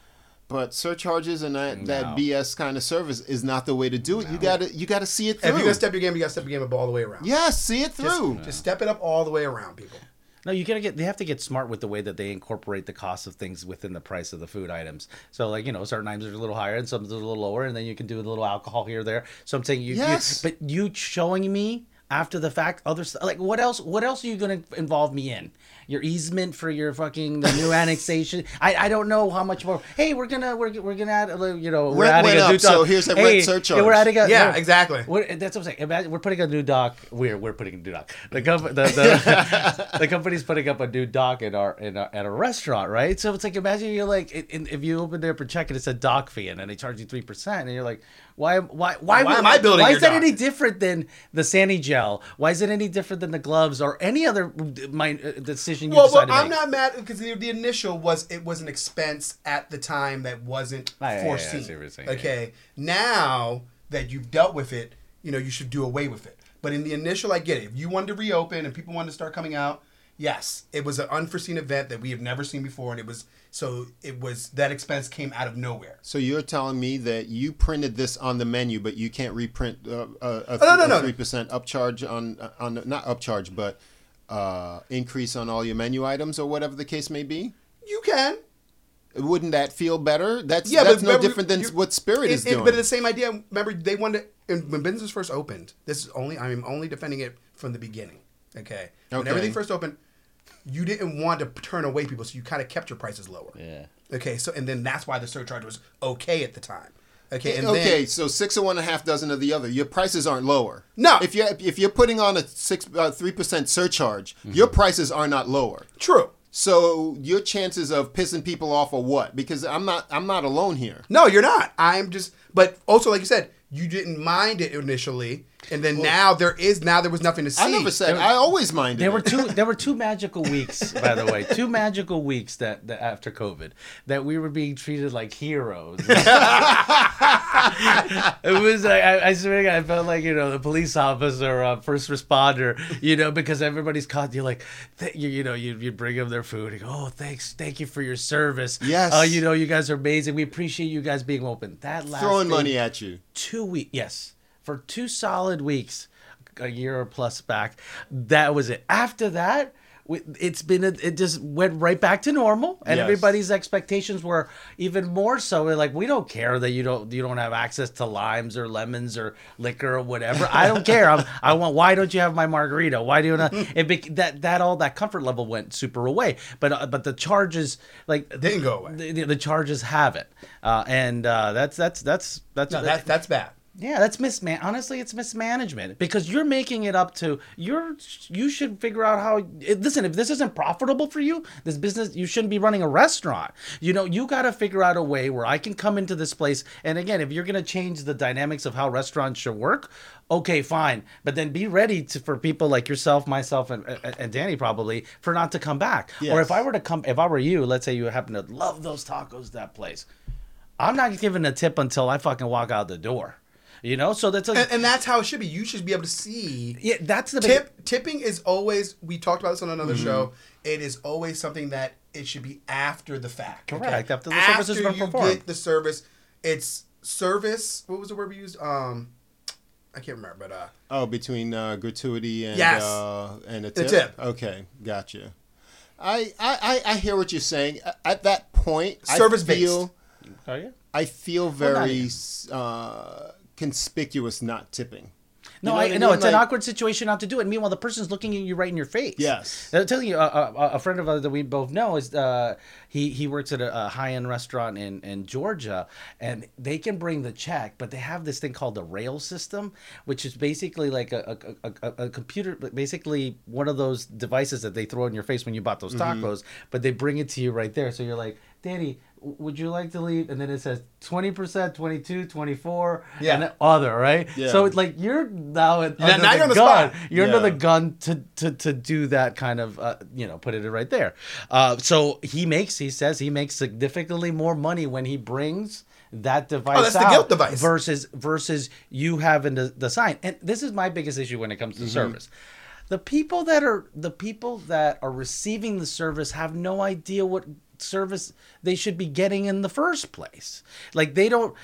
B: But surcharges and that, that BS kind of service is not the way to do it. You gotta you gotta see it through.
C: If you're gonna step your game, you gotta step your game up all the way around.
B: yes, see it
C: Just,
B: through.
C: just step it up all the way around, people.
A: No, you gotta get. They have to get smart with the way that they incorporate the cost of things within the price of the food items. So, like you know, certain items are a little higher and some are a little lower, and then you can do a little alcohol here or there. So I'm saying you, you-
B: Yes.
A: but you showing me after the fact other stuff like what else? What else are you gonna involve me in? Your easement for your fucking the new annexation. I, I don't know how much more. Hey, we're gonna we're, we're gonna add a little, you know we're
B: Rent
A: adding
B: went
A: a new
B: up, so here's a rent
A: hey,
B: surcharge.
A: We're adding a
C: Yeah,
A: we're-
C: exactly.
A: we're, that's what I'm saying. Imagine we're putting a new dock. We're we're putting a new dock. The company the, the, the company's putting up a new dock in our in our, at a restaurant, right? So it's like imagine you're like it, it- if you open there for check and it's a dock fee and then they charge you three percent and you're like why why why,
C: Why am I building
A: Why is that
C: dock?
A: any different than the Sandy gel? Why is it any different than the gloves or any other my uh, decision you
C: Well,
A: decide
C: well I'm not mad because the, the initial was it was an expense at the time that wasn't
A: Ah, yeah, yeah, yeah,
C: foreseen.
A: see what you're saying, yeah,
C: okay, now that you've dealt with it, you know you should do away with it. But in the initial, I get it. If you wanted to reopen and people wanted to start coming out, yes, it was an unforeseen event that we have never seen before, and it was so it was that expense came out of nowhere.
B: So you're telling me that you printed this on the menu, but you can't reprint uh, a, a,
C: Oh, no, no, no.
B: three percent upcharge on on not upcharge, but uh, increase on all your menu items or whatever the case may be.
C: You can.
B: Wouldn't that feel better? That's
C: Yeah,
B: that's
C: but
B: no different than what Spirit
C: it-
B: is
C: it-
B: doing.
C: But the same idea. Remember, they wanted and when business first opened. This is only I'm only defending it from the beginning. Okay.
B: okay.
C: When everything first opened, you didn't want to turn away people, so you kind of kept your prices lower.
A: yeah.
C: Okay. So and then that's why the surcharge was okay at the time. Okay. And
B: okay,
C: Then,
B: so six of one and a half dozen of the other. Your prices aren't lower.
C: No.
B: if you if you're putting on a six uh, three percent surcharge,
C: Mm-hmm.
B: your prices are not lower.
C: true.
B: So your chances of pissing people off are what? Because I'm not I'm not alone here.
C: No, you're not. I'm just. But also, like you said, you didn't mind it initially, and then now there is now there was nothing to see.
B: I never said I always minded.
A: There were two. There were two magical weeks, by the way. Two magical weeks that, that after COVID that we were being treated like heroes. it was like I, I swear, to God, I felt like you know the police officer, uh, first responder, you know, because everybody's caught you like, th- you, you know, you, you bring them their food. You go, oh, thanks, thank you for your service.
B: Yes.
A: Oh, you know, you guys are amazing. We appreciate you guys being open. That last
B: throwing
A: thing-
B: money at you.
A: two weeks yes for two solid weeks a year or plus back. That was it. After that it's been a, it just went right back to normal and
B: Yes.
A: everybody's expectations were even more so. We're like we don't care that you don't you don't have access to limes or lemons or liquor or whatever. I don't care. I'm, i want why don't you have my margarita? Why do you not it bec- that that all that comfort level went super away. But uh, but the charges like
C: Didn't go away.
A: the, the, the charges haven't uh, and uh, that's that's that's that's
C: No, that, that's bad.
A: Yeah, that's misman. Honestly, it's mismanagement because you're making it up to you're. You should figure out how. Listen, if this isn't profitable for you, this business, you shouldn't be running a restaurant. You know, you got to figure out a way where I can come into this place. And again, if you're going to change the dynamics of how restaurants should work, okay, fine. But then be ready to, for people like yourself, myself, and, and and Danny probably for not to come back. Or if I were to come, if I were you, let's say you happen to love those tacos, that place. I'm not giving a tip until I fucking walk out the door. You know, so that's like,
C: And, and that's how it should be. You should be able to see.
A: yeah, that's the big,
C: Tip tipping is always. We talked about this on another
A: Mm-hmm.
C: show. It is always something that it should be after the fact.
A: Correct, after the service has been
C: you
A: performed.
C: get the service, it's service. What was the word we used? Um, I can't remember, but uh,
B: Oh, between uh, gratuity and
C: Yes.
B: uh, and a
C: The
B: tip?
C: tip.
B: Okay, gotcha. I, I, I- I hear what you're saying. At that point,
C: Service-based.
B: I feel
A: Oh yeah.
B: I feel very
A: even.
B: uh, conspicuous not tipping.
A: No,
B: You know
A: I
B: I mean?
A: it's an awkward situation not to do it. Meanwhile, the person's looking at you right in your face.
B: Yes.
A: I'm telling you, uh, uh, a friend of ours that we both know is uh, he he works at a, a high end restaurant in in Georgia, and they can bring the check, but they have this thing called the rail system, which is basically like a a, a, a, a computer, basically one of those devices that they throw in your face when you bought those
B: Mm-hmm.
A: tacos, but they bring it to you right there. So you're like, Danny. Would you like to leave? And then it says 20%, 22, 24,
C: Yeah.
A: and other, right?
B: Yeah.
A: So it's like you're now, at,
C: Yeah,
A: under
C: now
A: the
C: you're the
A: gun.
C: spot.
A: You're under the gun to, to, to do that kind of, uh, you know, put it right there. Uh, so he makes, he says he makes significantly more money when he brings that device
C: Oh, that's the
A: out
C: guilt device.
A: versus versus you having the, the sign. And this is my biggest issue when it comes
C: Mm-hmm.
A: to service. The people that are the people that are receiving the service have no idea what service they should be getting in the first place. Like they don't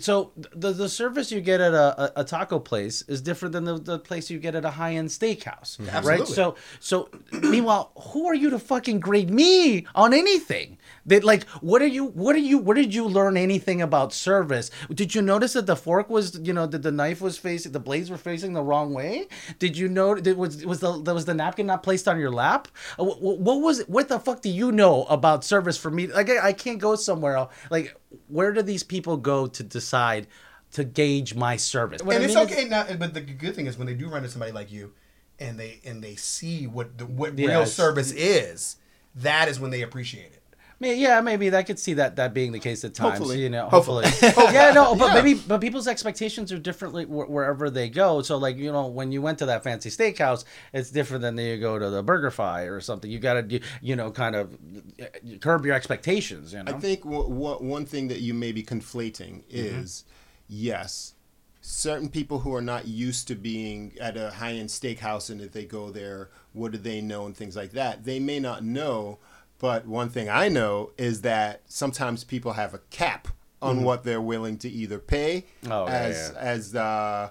A: so the the service you get at a, a, taco place is different than the, the place you get at a high end steakhouse, right?
C: Absolutely.
A: So so meanwhile, who are you to fucking grade me on anything? That like what are you what are you where did you learn anything about service? Did you notice that the fork was you know that the knife was facing the blades were facing the wrong way? Did you know that was was the was the napkin not placed on your lap? Uh, wh- wh- What was what the fuck do you know about service for me? Like I, I can't go somewhere else. Like where do these people go to decide to gauge my service? What
C: and
A: I
C: it's
A: mean is-
C: okay now. But the good thing is when they do run into somebody like you, and they and they see what the, what
A: Yeah,
C: real service is, that is when they appreciate it.
A: Yeah, maybe I could see that that being the case at times.
B: Hopefully.
A: you know,
C: Hopefully.
A: hopefully. yeah, no, but
C: Yeah.
A: maybe but people's expectations are differently wh- wherever they go. So like you know, when you went to that fancy steakhouse, it's different than you go to the BurgerFi or something. You got to you, you know kind of uh, curb your expectations. You know,
B: I think w- w- one thing that you may be conflating is yes, certain people who are not used to being at a high end steakhouse and if they go there, what do they know and things like that, they may not know. But one thing I know is that sometimes people have a cap on what they're willing to either pay
A: Oh,
B: as
A: yeah.
B: as uh,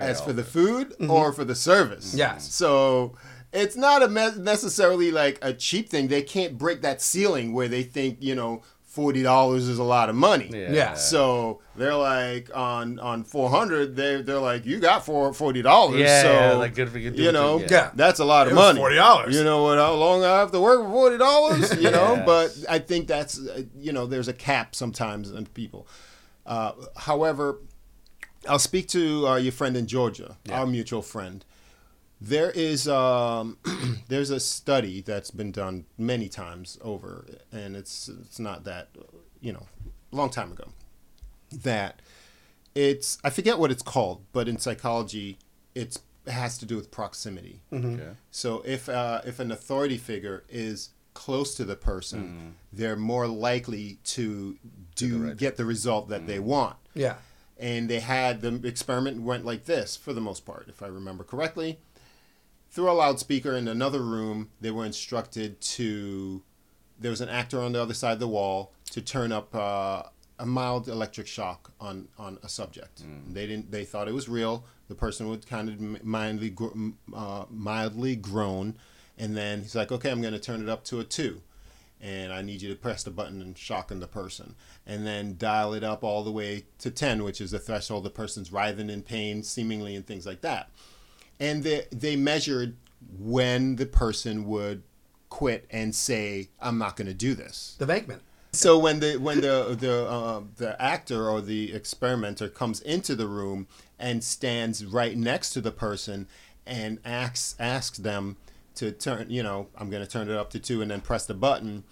B: as for the food or for the service.
C: Yes.
B: So it's not a me- necessarily like a cheap thing. They can't break that ceiling where they think you know forty dollars is a lot of money.
A: Yeah.
C: Yeah.
B: So they're like on on four hundred. They they're like you got for forty dollars.
A: Yeah,
B: so
A: yeah, like, good for you,
B: You know,
A: yeah.
C: Yeah.
B: that's a lot of
C: It
B: money.
C: $40.
B: You know what? How long I have to work for forty dollars? You know,
A: Yes.
B: but I think that's uh, you know there's a cap sometimes in people. Uh, however, I'll speak to uh, your friend in Georgia, our mutual friend. There is um, there's a study that's been done many times over, and it's it's not that you know, a long time ago. That it's I forget what it's called, but in psychology, it's it has to do with proximity. So if uh, if an authority figure is close to the person, they're more likely to do get the result that they want
C: Yeah.
B: and they had the experiment went like this for the most part, if I remember correctly. Through a loudspeaker in another room, they were instructed to. There was an actor on the other side of the wall to turn up uh, a mild electric shock on on a subject. They didn't. They thought it was real. The person would kind of mildly gr- uh, mildly groan, and then he's like, "Okay, I'm going to turn it up to a two and I need you to press the button and shocken the person, and then dial it up all the way to 10, which is the threshold the person's writhing in pain, seemingly, and things like that. And they, they measured when the person would quit and say, "I'm not going to do this."
C: The Bankman.
B: So when the when the the uh, the actor or the experimenter comes into the room and stands right next to the person and asks asks them to turn, you know, I'm going to turn it up to two and then press the button,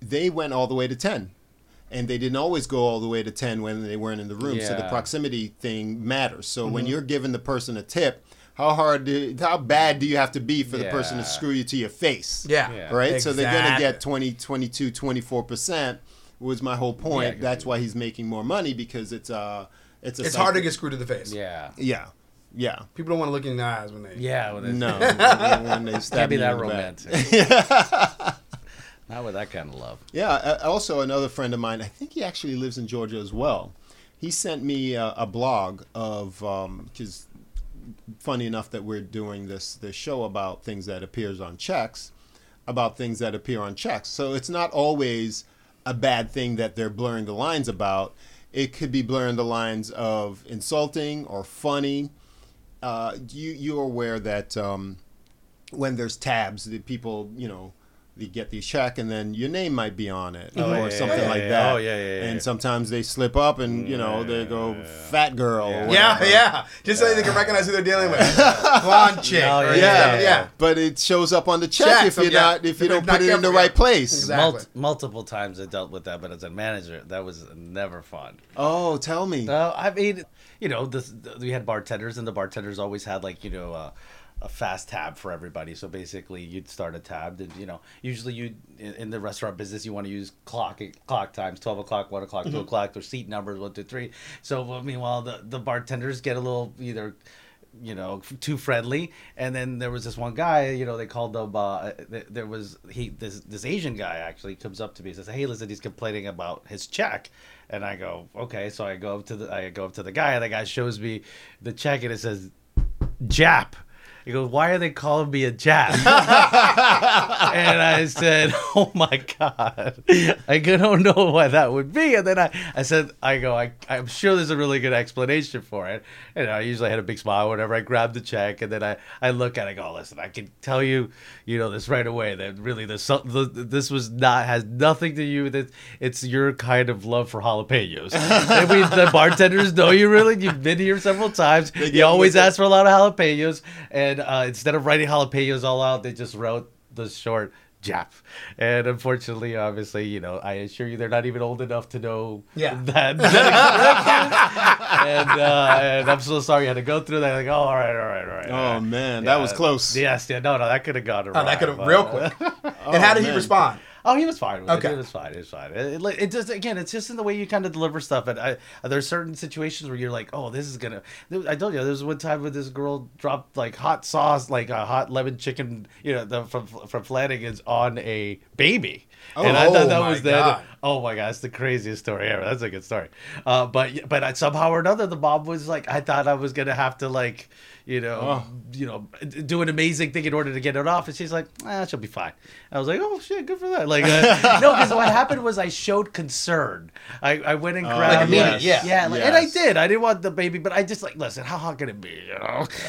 B: they went all the way to ten, and they didn't always go all the way to ten when they weren't in the room. So the proximity thing matters. So when you're giving the person a tip. How hard, do, how bad do you have to be for the person to screw you to your face?
C: Yeah.
A: Yeah.
B: right? So they're going to get 20, 22, 24% was my whole point.
A: Yeah, 'cause
B: That's why he's making more money because it's uh it's a
C: It's
B: psych-
C: hard to get screwed to the face.
A: yeah,
B: Yeah. Yeah.
C: People don't want to look in the eyes when they.
A: yeah. Well,
B: No. when they stab
A: can't be that
B: in the back.
A: romantic. Not with that kind of love.
B: Yeah, uh, also another friend of mine, I think he actually lives in Georgia as well. he sent me a, a blog of because funny enough that we're doing this this show about things that appears on checks, about things that appear on checks. So it's not always a bad thing that they're blurring the lines about. It could be blurring the lines of insulting or funny. Uh, you you're aware that um, when there's tabs, that people you know you get the check and then your name might be on it
A: Oh,
B: or
A: yeah,
B: something
A: yeah,
B: like
A: yeah.
B: that.
A: Oh, yeah, yeah, yeah.
B: And sometimes they slip up and you know they go fat girl. Or
C: Yeah, yeah. Just so they can recognize who they're dealing with. Blonde chick.
A: Oh,
C: or-
A: yeah,
B: Yeah,
C: yeah.
B: But it shows up on the check,
C: Check,
B: if you're
C: yeah.
B: not if you don't
C: you're
B: put
C: not
B: it in the
C: careful,
B: right place.
C: Exactly.
A: Mult- multiple times I dealt with that, but as a manager, that was never fun.
B: Oh, tell me.
A: Uh, I mean, you know, this, we had bartenders, and the bartenders always had like you know uh, a fast tab for everybody. So basically, you'd start a tab, and you know, usually you in, the restaurant business, you want to use clock clock times, twelve o'clock, one o'clock, two o'clock, or seat numbers, one, two, three. So well, meanwhile, the the bartenders get a little either you know too friendly. And then there was this one guy you know they called him uh there was he this this asian guy actually comes up to me and says hey listen he's complaining about his check. And i go okay. So i go up to the i go up to the guy and the guy shows me the check and it says jap he goes, "Why are they calling me a Jap?" and I said, "Oh my god, I don't know why that would be." And then I, I said, "I go, I, I'm sure there's a really good explanation for it." And I usually had a big smile whenever I grabbed the check, and then I, I look at, it, I go, "Listen, I can tell you, you know, this right away that really this, this was not has nothing to do with it. It's your kind of love for jalapenos. and we, the bartenders know you really. You've been here several times. You always ask for a lot of jalapenos, and uh, instead of writing jalapenos all out, they just wrote the short Jap. And unfortunately, obviously, you know, I assure you, they're not even old enough to know
C: Yeah.
A: that. that and, uh, and I'm so sorry I had to go through that. Like, oh, all right, all right, all right.
B: Oh
A: right.
B: man, that was close.
A: Yes, yeah, no, no, that could have gone
C: Oh, that could have real quick. and how did he respond?
A: Oh, he was fine. With
C: Okay.
A: it. He was fine. He was fine. It, it, it just again, it's just in the way you kind of deliver stuff. And I, there's certain situations where you're like, oh, this is gonna. I told you there was one time where this girl dropped like hot sauce, like a hot lemon chicken, you know, the, from from Flanagan's on a baby. and I
C: Oh,
A: thought that
C: my
A: was.
C: God.
A: Oh my god, it's the craziest story ever. That's a good story. Uh, but but I, somehow or another, the mom was like, I thought I was gonna have to like, you know,
B: Oh.
A: you know, do an amazing thing in order to get it off, and she's like, ah, she'll be fine. I was like, oh shit, good for that. Like, uh, no, because what happened was I showed concern. I, I went and grabbed,
C: Like
B: yes.
C: yeah.
A: yeah, like, and I did. I didn't want the baby, but I just like, listen, how hot can it be? You know.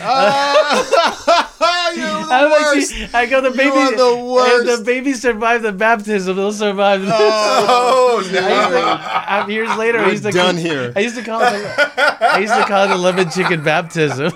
B: You're the
A: I'm like,
B: worst.
A: see, I go, the
B: You
A: baby,
B: are the worst.
A: the baby survived the baptism. They'll survive. This.
C: Oh,
A: I used to, uh, years later, I
B: We're
A: used to
B: done here.
A: I used to call it. I used to call it the lemon chicken baptism.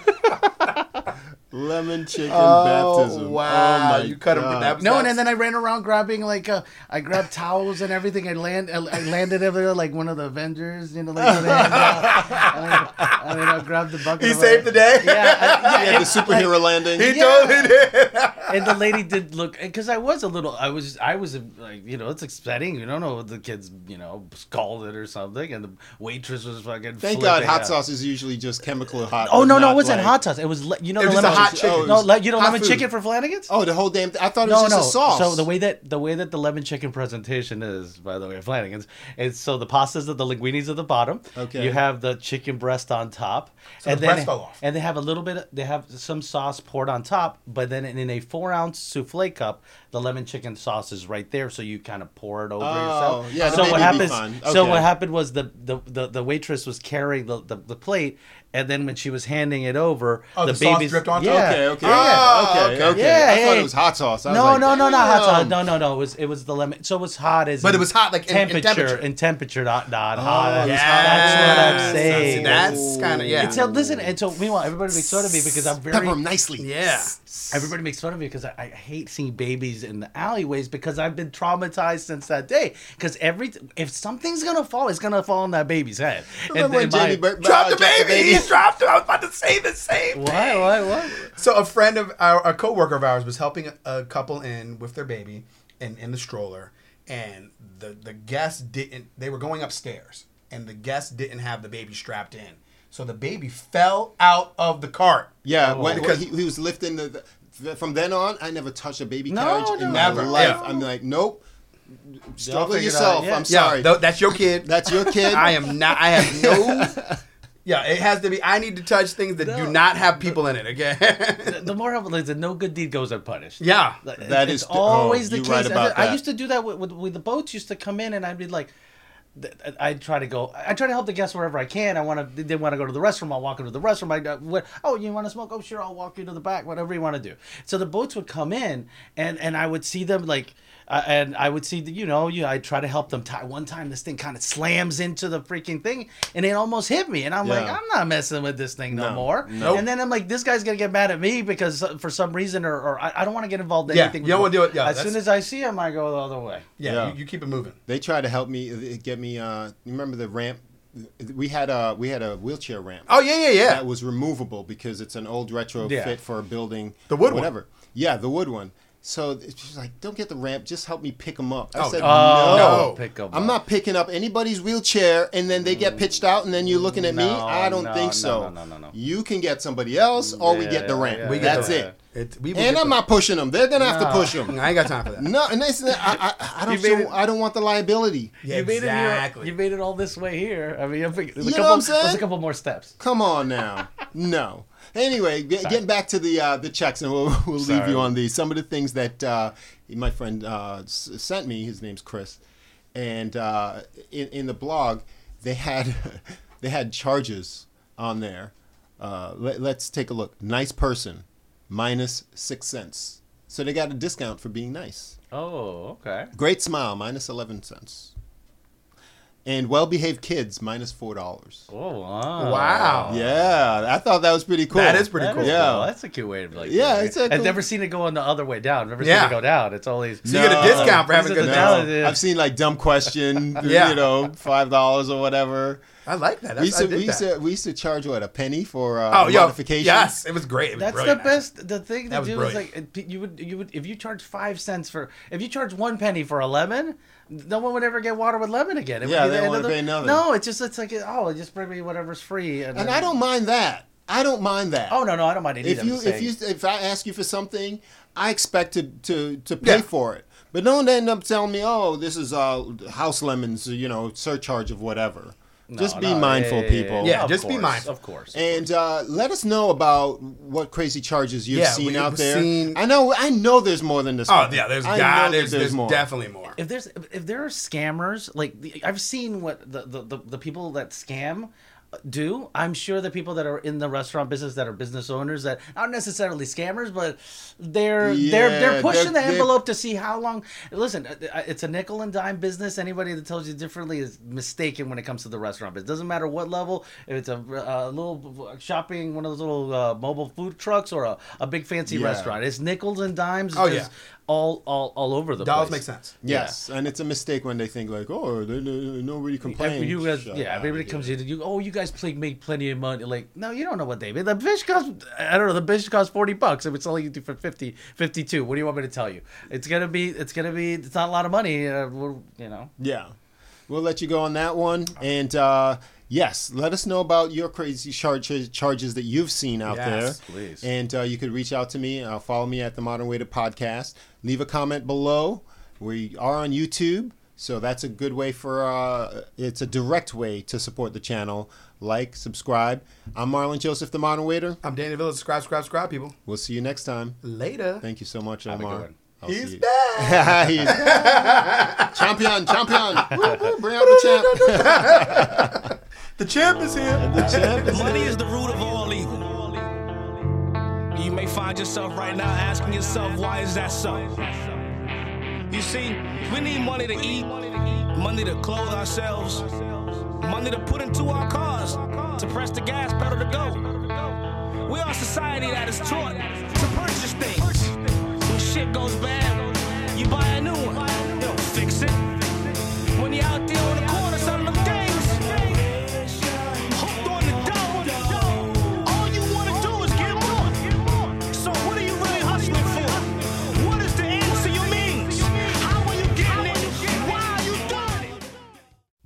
B: Lemon chicken
C: Oh,
B: baptism.
C: wow.
B: Oh my
C: You cut him-
B: God.
C: that was-
A: no, and
C: That's-
A: then I ran around grabbing like uh, I grabbed towels and everything. I land I I landed over there like one of the Avengers, you know, like with the hand out. and, then, and then I grabbed the bucket.
C: He
A: of-
C: saved the day?
A: Yeah, I- yeah,
B: Yeah, the
A: and,
B: superhero landing.
C: He
A: Yeah.
C: totally did.
A: and the lady did look because I was a little. I was I was like you know it's exciting. You don't know the kids you know scalded or something, and the waitress was fucking.
B: Thank God, hot
A: out.
B: sauce is usually just chemical hot.
A: Oh no, no,
B: not
A: it wasn't
B: like-
A: hot sauce. It was le- you know
C: It
A: the
C: was
A: lemon
C: a hot chicken.
B: Oh,
A: No,
B: was
A: le- you know
B: hot
A: lemon
B: food.
A: chicken for Flanagan's.
B: Oh, the whole damn. Th- I thought it was
A: no,
B: just
A: no.
B: a sauce.
A: So the way that the way that the lemon chicken presentation is, by the way, at Flanagan's, is so the pastas of the linguinis at the bottom.
B: Okay.
A: You have the chicken breast on top,
C: So
A: and
C: the
A: then
C: breast fell off.
A: and they have a little bit. They have some sauce poured on top, but then in a four ounce souffle cup, the lemon chicken sauce is right there, so you kind of pour it over
B: Oh,
A: yourself.
B: yeah,
A: So what
B: be
A: happens?
B: fine.
A: So what happened was the, the the the waitress was carrying the, the, the plate, and then when she was handing it over,
C: Oh,
A: the,
C: the sauce
A: baby's
C: dripped on top?
A: yeah,
B: Okay, okay,
C: Oh,
B: okay,
C: okay.
B: okay.
A: Yeah,
B: I thought it was hot sauce. I was
A: no,
B: like,
A: no, no, not hot sauce. No, no, no. It was it was the lemon. So it was hot as
C: But it was hot, like, in- in
A: temperature,
C: temperature.
A: in temperature, not not hot.
B: Oh, it was
A: That's,
B: hot.
A: that's what I'm saying.
C: See, that's kind of yeah.
A: And so uh, listen, and so meanwhile, everybody makes fun of me because I'm very.
B: Pepper 'em nicely.
C: yeah.
A: Everybody makes fun of me because I, I hate seeing babies in the alleyways because I've been traumatized since that day. Because every if something's gonna fall, it's gonna fall on that baby's head.
B: Remember
A: and
B: Jamie Bur-
C: Drop
B: uh,
C: the baby. He dropped it. I was about to say the same.
A: Why? Why? What?
C: So a friend of our a coworker of ours was helping a, couple in with their baby in, in the stroller, and the the guest didn't. They were going upstairs, and the guests didn't have the baby strapped in, so the baby fell out of the cart.
B: Yeah, oh. when,
C: Because-
B: he, he was lifting the, the. From then on, I never touched a baby
A: No,
B: carriage in
A: no.
B: my
C: Never,
B: life.
C: yeah.
B: I'm like, nope. Struggle
A: figure it
B: yourself.
A: yeah.
B: I'm sorry.
C: Yeah, th- that's your kid.
B: That's your kid.
C: I am not. I have no. Yeah, it has to be. I need to touch things that do not have people in it. Again.
A: The, the more helpful is that no good deed goes unpunished.
C: yeah.
A: Like,
B: That
A: it's
B: is-
A: always
B: oh,
A: the case.
B: right about
A: I,
B: that.
A: used to do that with, with, with the boats. Used to come in and I'd be like, I'd try to go. I try to help the guests wherever I can. I want to. They want to go to the restroom. I'll walk into the restroom. I uh, what, oh, you want to smoke? Oh, sure. I'll walk you to the back. Whatever you want to do. So the boats would come in and and I would see them like. Uh, and I would see, the, you know, you I try to help them tie. One time, this thing kind of slams into the freaking thing, and it almost hit me. And I'm like, I'm not messing with this thing no,
B: No.
A: more.
B: Nope.
A: And then I'm like, this guy's gonna get mad at me because uh, for some reason, or, or I, I don't want to get involved in
C: Yeah,
A: anything.
C: you don't wanna do it, yeah,
A: as
C: that's-
A: soon as I see him, I go the other way.
C: Yeah.
B: Yeah.
C: You, you keep it moving.
B: They tried to help me uh, get me. Uh, remember the ramp? We had a we had a wheelchair ramp.
C: Oh yeah, yeah, yeah.
B: That was removable because it's an old retro
A: Yeah.
B: fit for a building.
C: The wood one.
B: whatever. Yeah, the wood one. So she's like, "Don't get the ramp. Just help me pick them up." I
C: Oh,
B: said,
C: no.
B: "No,
C: No.
A: Pick 'em
B: I'm
A: up.
B: not picking up anybody's wheelchair, and then they get pitched out, and then you're looking at me. I don't
A: no,
B: think so.
A: no, no, no, no.
B: You can get somebody else, or we get the ramp.
A: yeah,
C: We
A: yeah,
C: get
B: That's
C: the-
B: it.
C: It, we
B: And I'm
C: the-
B: not pushing them. They're gonna have to push them.
C: I ain't got time for that.
B: No, and that's, I, I, I don't.
C: You
B: So,
C: it-
B: I don't want the liability.
C: Yeah,
A: you made it
C: exactly.
A: here. You made it all this way here. I mean, I think there's a
B: You know
A: couple,
B: what I'm saying?
A: There's a couple more steps.
B: Come on now. No. Anyway, get, getting back to the uh, the checks, and we'll, we'll leave you on these. Some of the things that uh, my friend uh, s- sent me. His name's Chris, and uh, in, in the blog they had they had charges on there. Uh, let, let's take a look. Nice person, minus six cents. So they got a discount for being nice.
A: Oh, okay.
B: Great smile, minus eleven cents. And well-behaved kids, minus four dollars.
A: Oh, wow.
C: Wow.
B: Yeah, I thought that was pretty cool.
C: That is pretty
A: That
C: cool.
A: is
B: Yeah.
A: cool. That's a cute way to like.
B: Yeah,
A: do it.
B: it's a
A: I've
B: cool-
A: never seen it go on the other way down. I've never
C: Yeah.
A: seen it go down. It's always.
C: So you get a discount for having a
A: This
C: good
A: is
C: time.
B: I've seen like dumb question,
C: Yeah.
B: you know, five dollars or whatever.
C: I like that.
B: We used, to,
C: I did
B: we, used
C: that.
B: to, we used to charge what a penny for uh,
C: Oh, yo,
B: modification.
C: yes, it was great. It was
A: That's
C: brilliant,
A: the best. The thing to
C: That was
A: do is like you would you would if you charge five cents for if you charge one penny for a lemon, no one would ever get water with lemon again. It would
B: Yeah,
A: be
B: they
A: the
B: don't
A: end
B: wanna pay nothing.
A: No, it's just it's like oh, just bring me whatever's free.
B: and
A: then-
B: I don't mind that. I don't mind that.
A: Oh no, no, I don't mind it
B: if
A: either.
B: you if you if I ask you for something, I expect to to, to pay
C: Yeah.
B: for it. But don't end up telling me, oh, this is uh, house lemons, you know, surcharge of whatever. Just be
A: no,
B: mindful,
A: yeah,
B: people.
C: Yeah,
A: of
C: just be mindful.
A: Of course.
B: And uh, let us know about what crazy charges you've
C: Yeah,
B: seen out there.
C: seen-
B: I know, I know, there's more than this.
C: Oh
B: one.
C: yeah, there's
B: I
C: God,
B: know
C: there's,
B: that
C: there's,
B: more.
C: definitely more.
A: if there's if there are scammers like the, I've seen what the, the, the, the people that scam do i'm sure the people that are in the restaurant business that are business owners that aren't necessarily scammers but they're they're they're pushing
B: they're-
A: the envelope to see how long listen uh, uh, it's a nickel and dime business anybody that tells you differently is mistaken when it comes to the restaurant business doesn't matter what level if it's a, a little shopping one of those little uh, mobile food trucks or a, a big fancy
B: Yeah.
A: restaurant it's nickels and dimes
C: Oh, yeah.
A: All all all over the
C: Dollars
A: place
C: make sense.
B: Yes, and it's a mistake when they think like, oh, they, they, nobody complains.
A: Every- You guys,
B: Shut
A: yeah,
B: up,
A: everybody
B: dude.
A: comes in. You, oh, you guys play, make plenty of money. Like, no, you don't know what they made. The fish cost, I don't know. The fish costs forty bucks. If it's selling it for 50, 52. What do you want me to tell you? It's gonna be, it's gonna be, it's not a lot of money. Uh, you know.
B: Yeah, we'll let you go on that one. And uh, yes, let us know about your crazy charges charges that you've seen out
C: Yes,
B: there.
A: please.
B: And uh, you could reach out to me. Uh, follow me at the Modern Waiter Podcast. Leave a comment below. We are on YouTube. So that's a good way for, uh, it's a direct way to support the channel. Like, subscribe. I'm Marlon Joseph, the Modern Waiter.
C: I'm Danny Villa. Subscribe, subscribe, subscribe, people.
B: We'll see you next time.
C: Later.
B: Thank you so much,
A: Have
B: Omar.
C: He's
B: see you.
C: back.
B: He's back. champion, champion. Woo, woo, Bring out the champ.
C: The champ is here.
B: The champ is
H: Money is the root of all evil. You may find yourself right now asking yourself, why is that so? You see, we need money to eat, money to clothe ourselves, money to put into our cars, to press the gas pedal to go. We are a society that is taught to purchase things. When shit goes bad, you buy a new one. You don't fix it. When you're out there on the